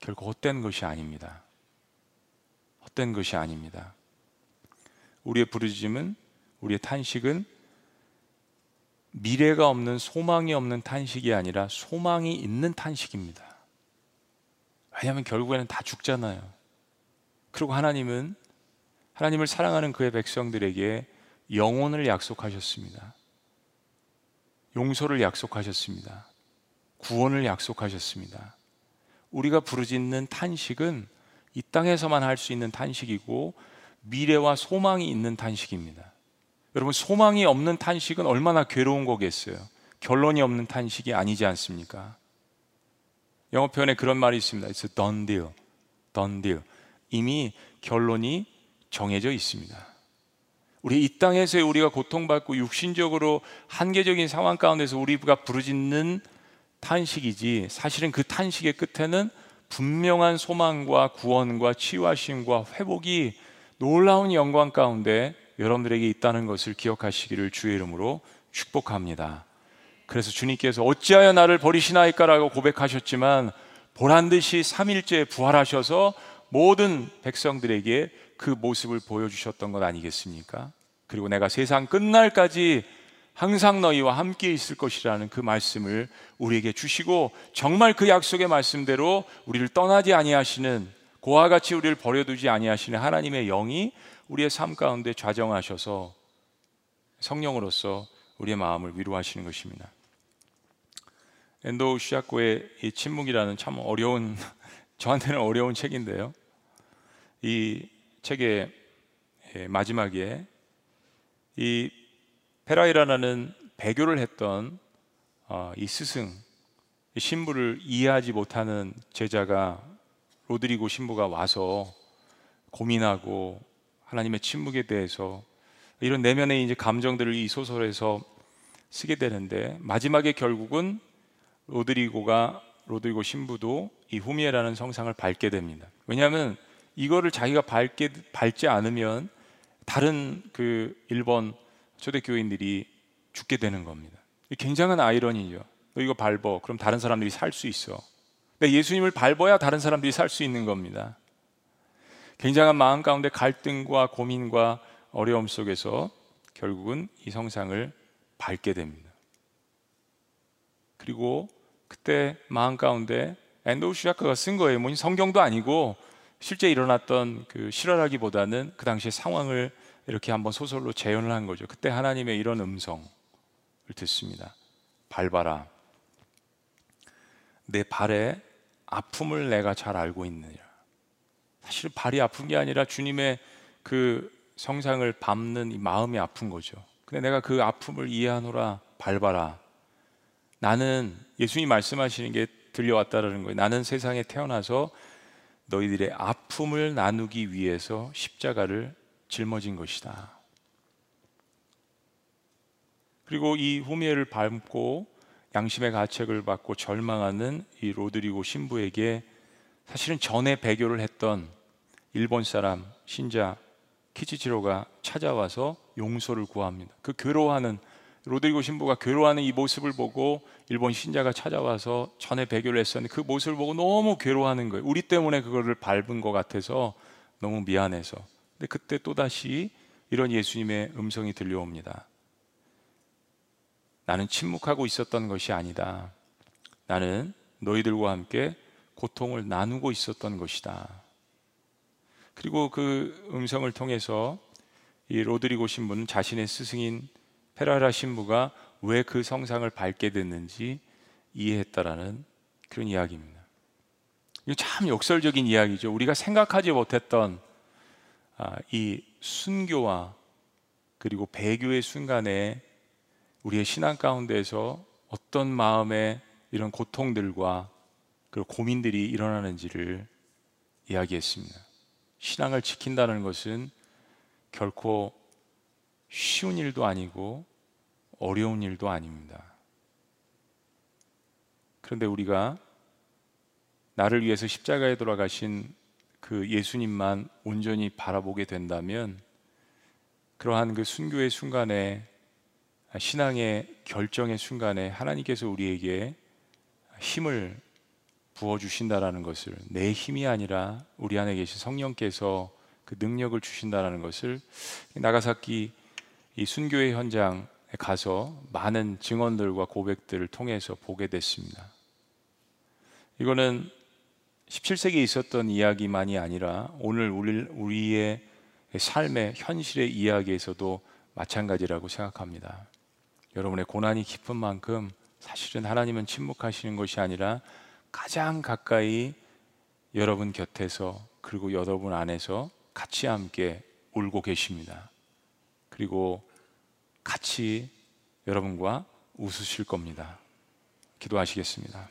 결코 헛된 것이 아닙니다. 헛된 것이 아닙니다. 우리의 부르짖음은 우리의 탄식은 미래가 없는 소망이 없는 탄식이 아니라 소망이 있는 탄식입니다. 왜냐하면 결국에는 다 죽잖아요. 그리고 하나님은 하나님을 사랑하는 그의 백성들에게 영혼을 약속하셨습니다. 용서를 약속하셨습니다. 구원을 약속하셨습니다. 우리가 부르짖는 탄식은 이 땅에서만 할 수 있는 탄식이고 미래와 소망이 있는 탄식입니다. 여러분 소망이 없는 탄식은 얼마나 괴로운 거겠어요. 결론이 없는 탄식이 아니지 않습니까? 영어 표현에 그런 말이 있습니다. It's a done deal. done deal. 이미 결론이 정해져 있습니다. 우리 이 땅에서 우리가 고통받고 육신적으로 한계적인 상황 가운데서 우리가 부르짖는 탄식이지 사실은 그 탄식의 끝에는 분명한 소망과 구원과 치유하심과 회복이 놀라운 영광 가운데 여러분들에게 있다는 것을 기억하시기를 주의 이름으로 축복합니다. 그래서 주님께서 어찌하여 나를 버리시나이까라고 고백하셨지만 보란 듯이 3일째 부활하셔서 모든 백성들에게 그 모습을 보여주셨던 것 아니겠습니까? 그리고 내가 세상 끝날까지 항상 너희와 함께 있을 것이라는 그 말씀을 우리에게 주시고 정말 그 약속의 말씀대로 우리를 떠나지 아니하시는 고와 같이 우리를 버려두지 아니하시는 하나님의 영이 우리의 삶 가운데 좌정하셔서 성령으로서 우리의 마음을 위로하시는 것입니다. 엔도 시아코의 이 침묵이라는 참 어려운 저한테는 어려운 책인데요. 이 책의 마지막에 이 페라이라라는 배교를 했던 어, 이 스승 신부를 이해하지 못하는 제자가 로드리고 신부가 와서 고민하고 하나님의 침묵에 대해서 이런 내면의 이제 감정들을 이 소설에서 쓰게 되는데 마지막에 결국은 로드리고가 로드리고 신부도 이 후미에라는 성상을 밟게 됩니다. 왜냐하면 이거를 자기가 밟게 밟지 않으면 다른 그 일본 초대교인들이 죽게 되는 겁니다. 굉장한 아이러니죠. 너 이거 밟어. 그럼 다른 사람들이 살 수 있어. 근데 예수님을 밟아야 다른 사람들이 살 수 있는 겁니다. 굉장한 마음 가운데 갈등과 고민과 어려움 속에서 결국은 이 성상을 밟게 됩니다. 그리고 그때 마음 가운데 앤도우 슈자크가 쓴 거예요. 뭐 성경도 아니고 실제 일어났던 그 실화라기보다는 그 당시의 상황을 이렇게 한번 소설로 재현을 한 거죠. 그때 하나님의 이런 음성을 듣습니다. 밟아라. 내 발에 아픔을 내가 잘 알고 있느냐. 사실 발이 아픈 게 아니라 주님의 그 성상을 밟는 이 마음이 아픈 거죠. 근데 내가 그 아픔을 이해하노라 밟아라. 나는 예수님 말씀하시는 게 들려왔다라는 거예요. 나는 세상에 태어나서 너희들의 아픔을 나누기 위해서 십자가를 짊어진 것이다. 그리고 이 후미에를 밟고 양심의 가책을 받고 절망하는 이 로드리고 신부에게 사실은 전에 배교를 했던 일본 사람 신자 키치치로가 찾아와서 용서를 구합니다. 그 괴로워하는 로드리고 신부가 괴로워하는 이 모습을 보고 일본 신자가 찾아와서 전에 배교를 했었는데 그 모습을 보고 너무 괴로워하는 거예요. 우리 때문에 그거를 밟은 것 같아서 너무 미안해서. 근데 그때 또다시 이런 예수님의 음성이 들려옵니다. 나는 침묵하고 있었던 것이 아니다. 나는 너희들과 함께 고통을 나누고 있었던 것이다. 그리고 그 음성을 통해서 이 로드리고 신부는 자신의 스승인 페라라 신부가 왜 그 성상을 밟게 됐는지 이해했다라는 그런 이야기입니다. 이거 참 역설적인 이야기죠. 우리가 생각하지 못했던 아, 이 순교와 그리고 배교의 순간에 우리의 신앙 가운데서 어떤 마음의 이런 고통들과 그리고 고민들이 일어나는지를 이야기했습니다. 신앙을 지킨다는 것은 결코 쉬운 일도 아니고 어려운 일도 아닙니다. 그런데 우리가 나를 위해서 십자가에 돌아가신 그 예수님만 온전히 바라보게 된다면 그러한 그 순교의 순간에 신앙의 결정의 순간에 하나님께서 우리에게 힘을 부어 주신다라는 것을 내 힘이 아니라 우리 안에 계신 성령께서 그 능력을 주신다라는 것을 나가사키 이 순교의 현장에 가서 많은 증언들과 고백들을 통해서 보게 됐습니다. 이거는 17세기에 있었던 이야기만이 아니라 오늘 우리 의 삶의 현실의 이야기에서도 마찬가지라고 생각합니다. 여러분의 고난이 깊은 만큼 사실은 하나님은 침묵하시는 것이 아니라 가장 가까이 여러분 곁에서 그리고 여러분 안에서 같이 함께 울고 계십니다. 그리고 같이 여러분과 웃으실 겁니다. 기도하시겠습니다.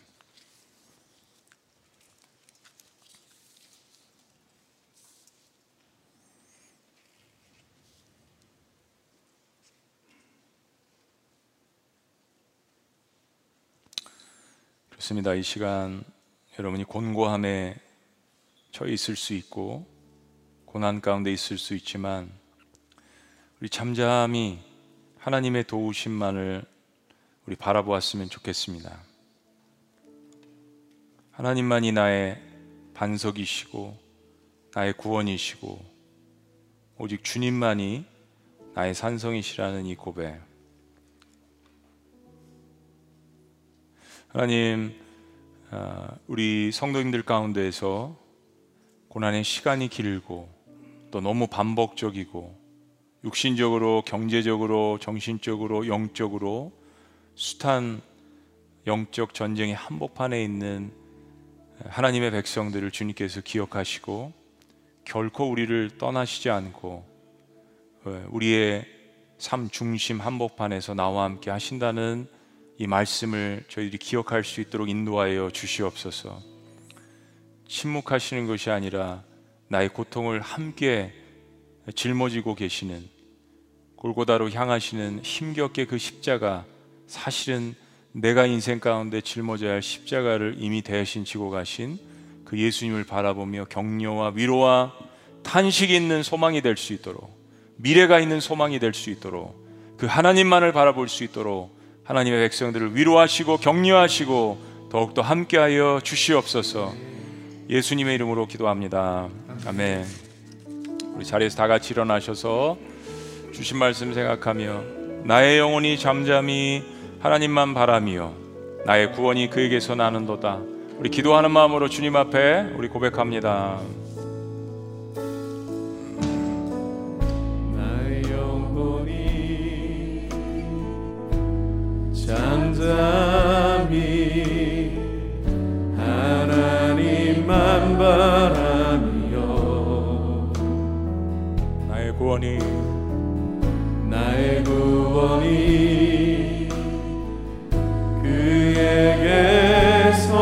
그렇습니다. 이 시간 여러분이 곤고함에 처해 있을 수 있고 고난 가운데 있을 수 있지만 우리 잠잠히 하나님의 도우심만을 우리 바라보았으면 좋겠습니다. 하나님만이 나의 반석이시고 나의 구원이시고 오직 주님만이 나의 산성이시라는 이 고백. 하나님, 아, 우리 성도님들 가운데에서 고난의 시간이 길고 또 너무 반복적이고 육신적으로, 경제적으로, 정신적으로, 영적으로 숱한 영적 전쟁의 한복판에 있는 하나님의 백성들을 주님께서 기억하시고 결코 우리를 떠나시지 않고 어, 우리의 삶 중심 한복판에서 나와 함께 하신다는 이 말씀을 저희들이 기억할 수 있도록 인도하여 주시옵소서. 침묵하시는 것이 아니라 나의 고통을 함께 짊어지고 계시는 골고다로 향하시는 힘겹게 그 십자가 사실은 내가 인생 가운데 짊어져야 할 십자가를 이미 대신 지고 가신 그 예수님을 바라보며 격려와 위로와 탄식이 있는 소망이 될 수 있도록 미래가 있는 소망이 될 수 있도록 그 하나님만을 바라볼 수 있도록 하나님의 백성들을 위로하시고 격려하시고 더욱더 함께하여 주시옵소서 예수님의 이름으로 기도합니다. 아멘. 우리 자리에서 다 같이 일어나셔서 주신 말씀 생각하며 나의 영혼이 잠잠히 하나님만 바라며 나의 구원이 그에게서 나는도다. 우리 기도하는 마음으로 주님 앞에 우리 고백합니다. 잠잠히 하나님만 바라며 나의 구원이 나의 구원이 그에게서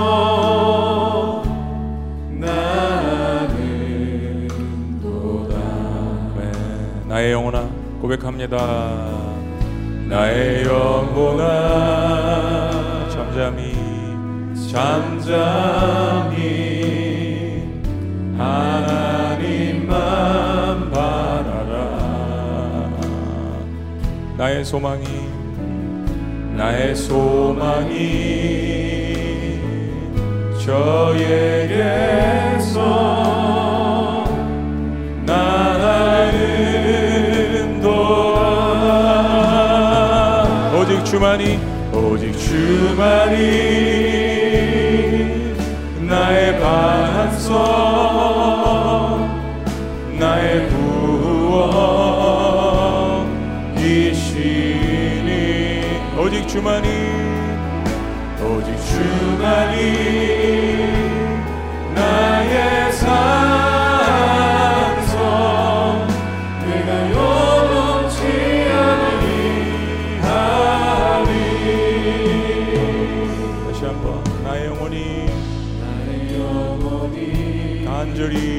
나는 도다 네, 나의 영혼아 고백합니다. 나의 영혼아 잠잠히 잠잠히 하나님만 바라라. 나의 소망이 나의 소망이 저에게서 주만이 오직 주만이 나의 반석 나의 구원이시니. 오직 주만이 오직 주만이 간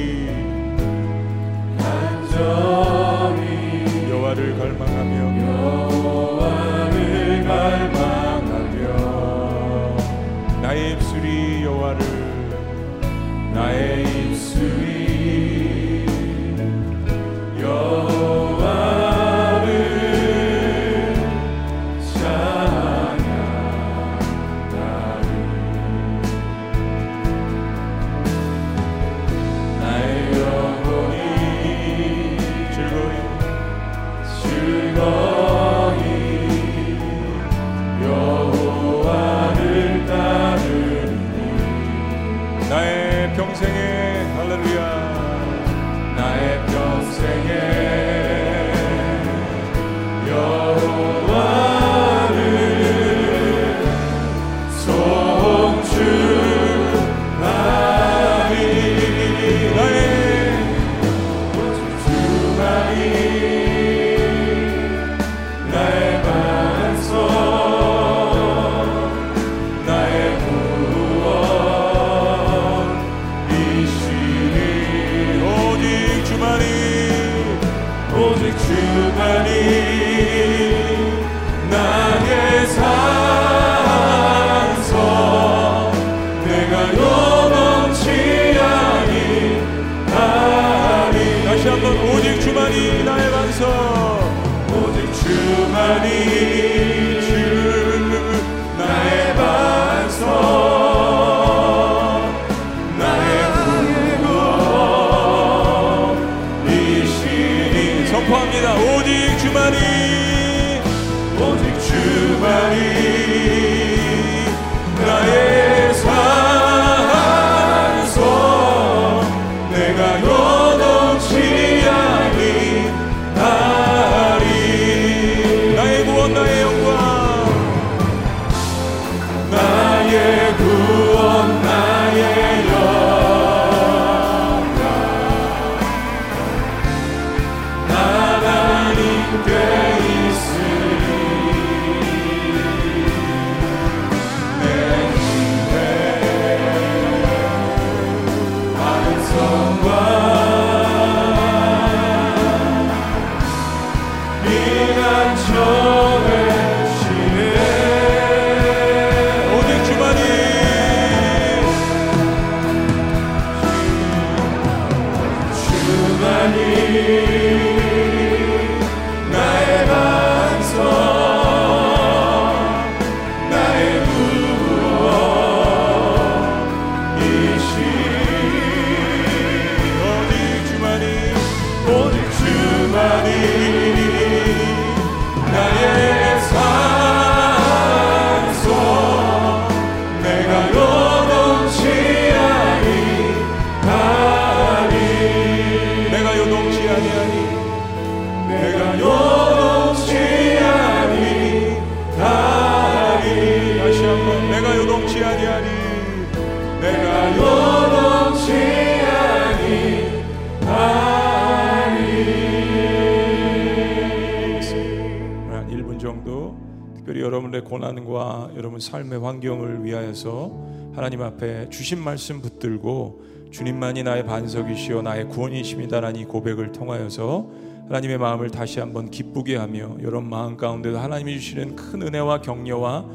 환경을 위하여서 하나님 앞에 주신 말씀 붙들고 주님만이 나의 반석이시요 나의 구원이십니다라는 이 고백을 통하여서 하나님의 마음을 다시 한번 기쁘게 하며 여러분 마음 가운데도 하나님이 주시는 큰 은혜와 격려와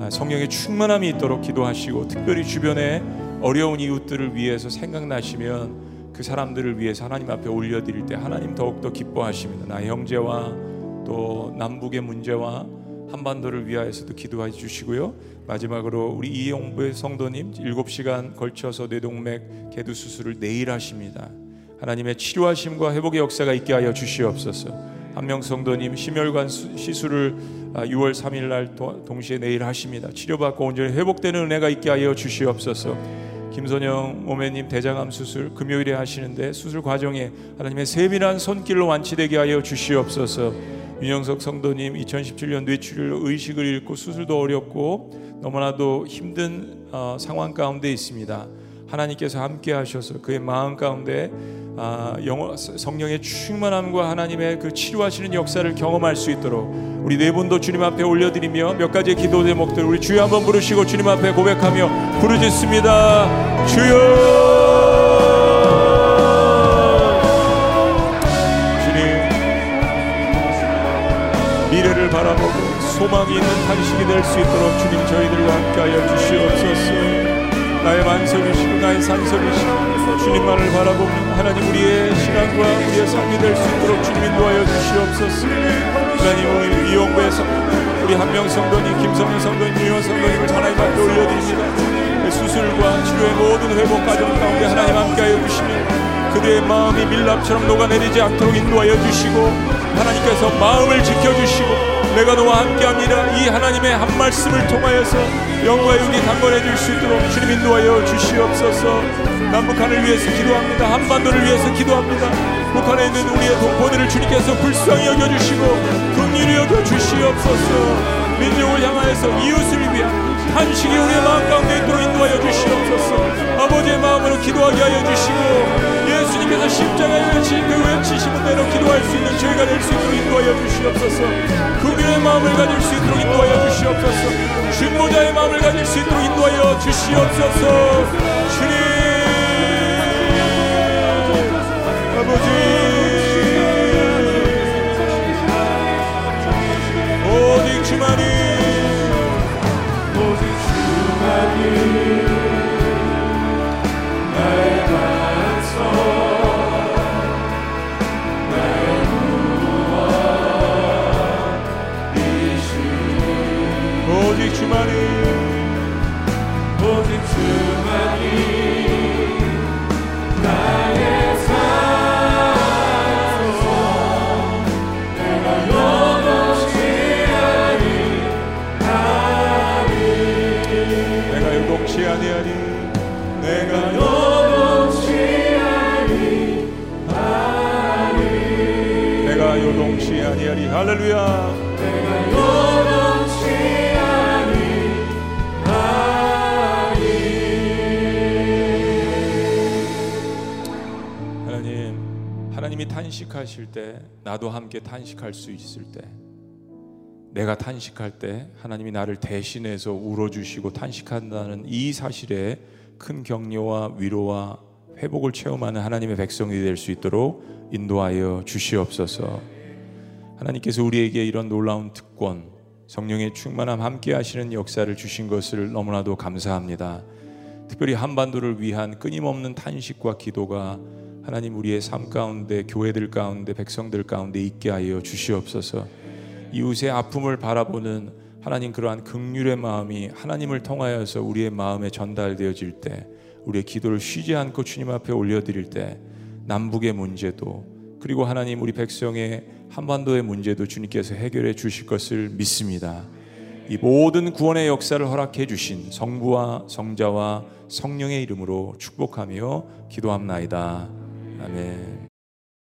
아, 성령의 충만함이 있도록 기도하시고 특별히 주변에 어려운 이웃들을 위해서 생각나시면 그 사람들을 위해서 하나님 앞에 올려드릴 때 하나님 더욱더 기뻐하십니다. 나의 형제와 또 남북의 문제와 한반도를 위하여서도 기도해 주시고요. 마지막으로 우리 이용부의 성도님 7시간 걸쳐서 뇌동맥 개두 수술을 내일 하십니다. 하나님의 치료하심과 회복의 역사가 있게 하여 주시옵소서. 한명 성도님 심혈관 수- 시술을 6월 3일 날 도- 동시에 내일 하십니다. 치료받고 온전히 회복되는 은혜가 있게 하여 주시옵소서. 김선영 오매님 대장암 수술 금요일에 하시는데 수술 과정에 하나님의 세밀한 손길로 완치되게 하여 주시옵소서. 윤영석 성도님 2017년 뇌출혈 의식을 잃고 수술도 어렵고 너무나도 힘든 어, 상황 가운데 있습니다. 하나님께서 함께 하셔서 그의 마음 가운데 아, 영어, 성령의 충만함과 하나님의 그 치료하시는 역사를 경험할 수 있도록 우리 네 분도 주님 앞에 올려드리며 몇 가지 기도 제목들 우리 주여 한번 부르시고 주님 앞에 고백하며 부르짖습니다 주여 바라보고 소망이 있는 탄식이 될 수 있도록 주님 저희들과 함께하여 주시옵소서. 나의 만석이시고 나의 산석이시고 주님만을 바라보며 하나님 우리의 신앙과 우리의 삶이 될 수 있도록 주님 인도하여 주시옵소서. 하나님 우리 성도님 우리 한명 성도님 김성현 성도님 유현 성도님을 하나님 앞에 올려드립니다 그 수술과 치료의 모든 회복 과정 가운데 하나님 함께하여 주시며 그들의 마음이 밀랍처럼 녹아내리지 않도록 인도하여 주시고 하나님께서 마음을 지켜주시고 내가 너와 함께합니다. 이 하나님의 한 말씀을 통하여서 영과 육이 강건해 줄수 있도록 주님 인도하여 주시옵소서. 남북한을 위해서 기도합니다. 한반도를 위해서 기도합니다. 북한에 있는 우리의 동포들을 주님께서 불쌍히 여겨주시고 긍휼히 여겨주시옵소서. 민족을 향하여서 이웃을 위한 탄식이 우리의 마음 가운데 있도록 인도하여 주시옵소서. 아버지의 마음으로 기도하게 하여 주시고 예수님께서 십자가에 외친 그 외치심은 대로 기도할 수 있는 저희가 될 수 있도록 인도하여 주시옵소서. 긍휼의 마음을 가질 수 있도록 인도하여 주시옵소서. 중보자의 마음을 가질 수 있도록 인도하여 주시옵소서. 주님! 아버지 탄식할 수 있을 때 내가 탄식할 때 하나님이 나를 대신해서 울어주시고 탄식한다는 이 사실에 큰 격려와 위로와 회복을 체험하는 하나님의 백성이 될 수 있도록 인도하여 주시옵소서. 하나님께서 우리에게 이런 놀라운 특권, 성령의 충만함 함께 하시는 역사를 주신 것을 너무나도 감사합니다. 특별히 한반도를 위한 끊임없는 탄식과 기도가 하나님 우리의 삶 가운데 교회들 가운데 백성들 가운데 있게 하여 주시옵소서. 이웃의 아픔을 바라보는 하나님 그러한 극률의 마음이 하나님을 통하여서 우리의 마음에 전달되어질 때 우리의 기도를 쉬지 않고 주님 앞에 올려드릴 때 남북의 문제도 그리고 하나님 우리 백성의 한반도의 문제도 주님께서 해결해 주실 것을 믿습니다. 이 모든 구원의 역사를 허락해 주신 성부와 성자와 성령의 이름으로 축복하며 기도합나이다. 아멘.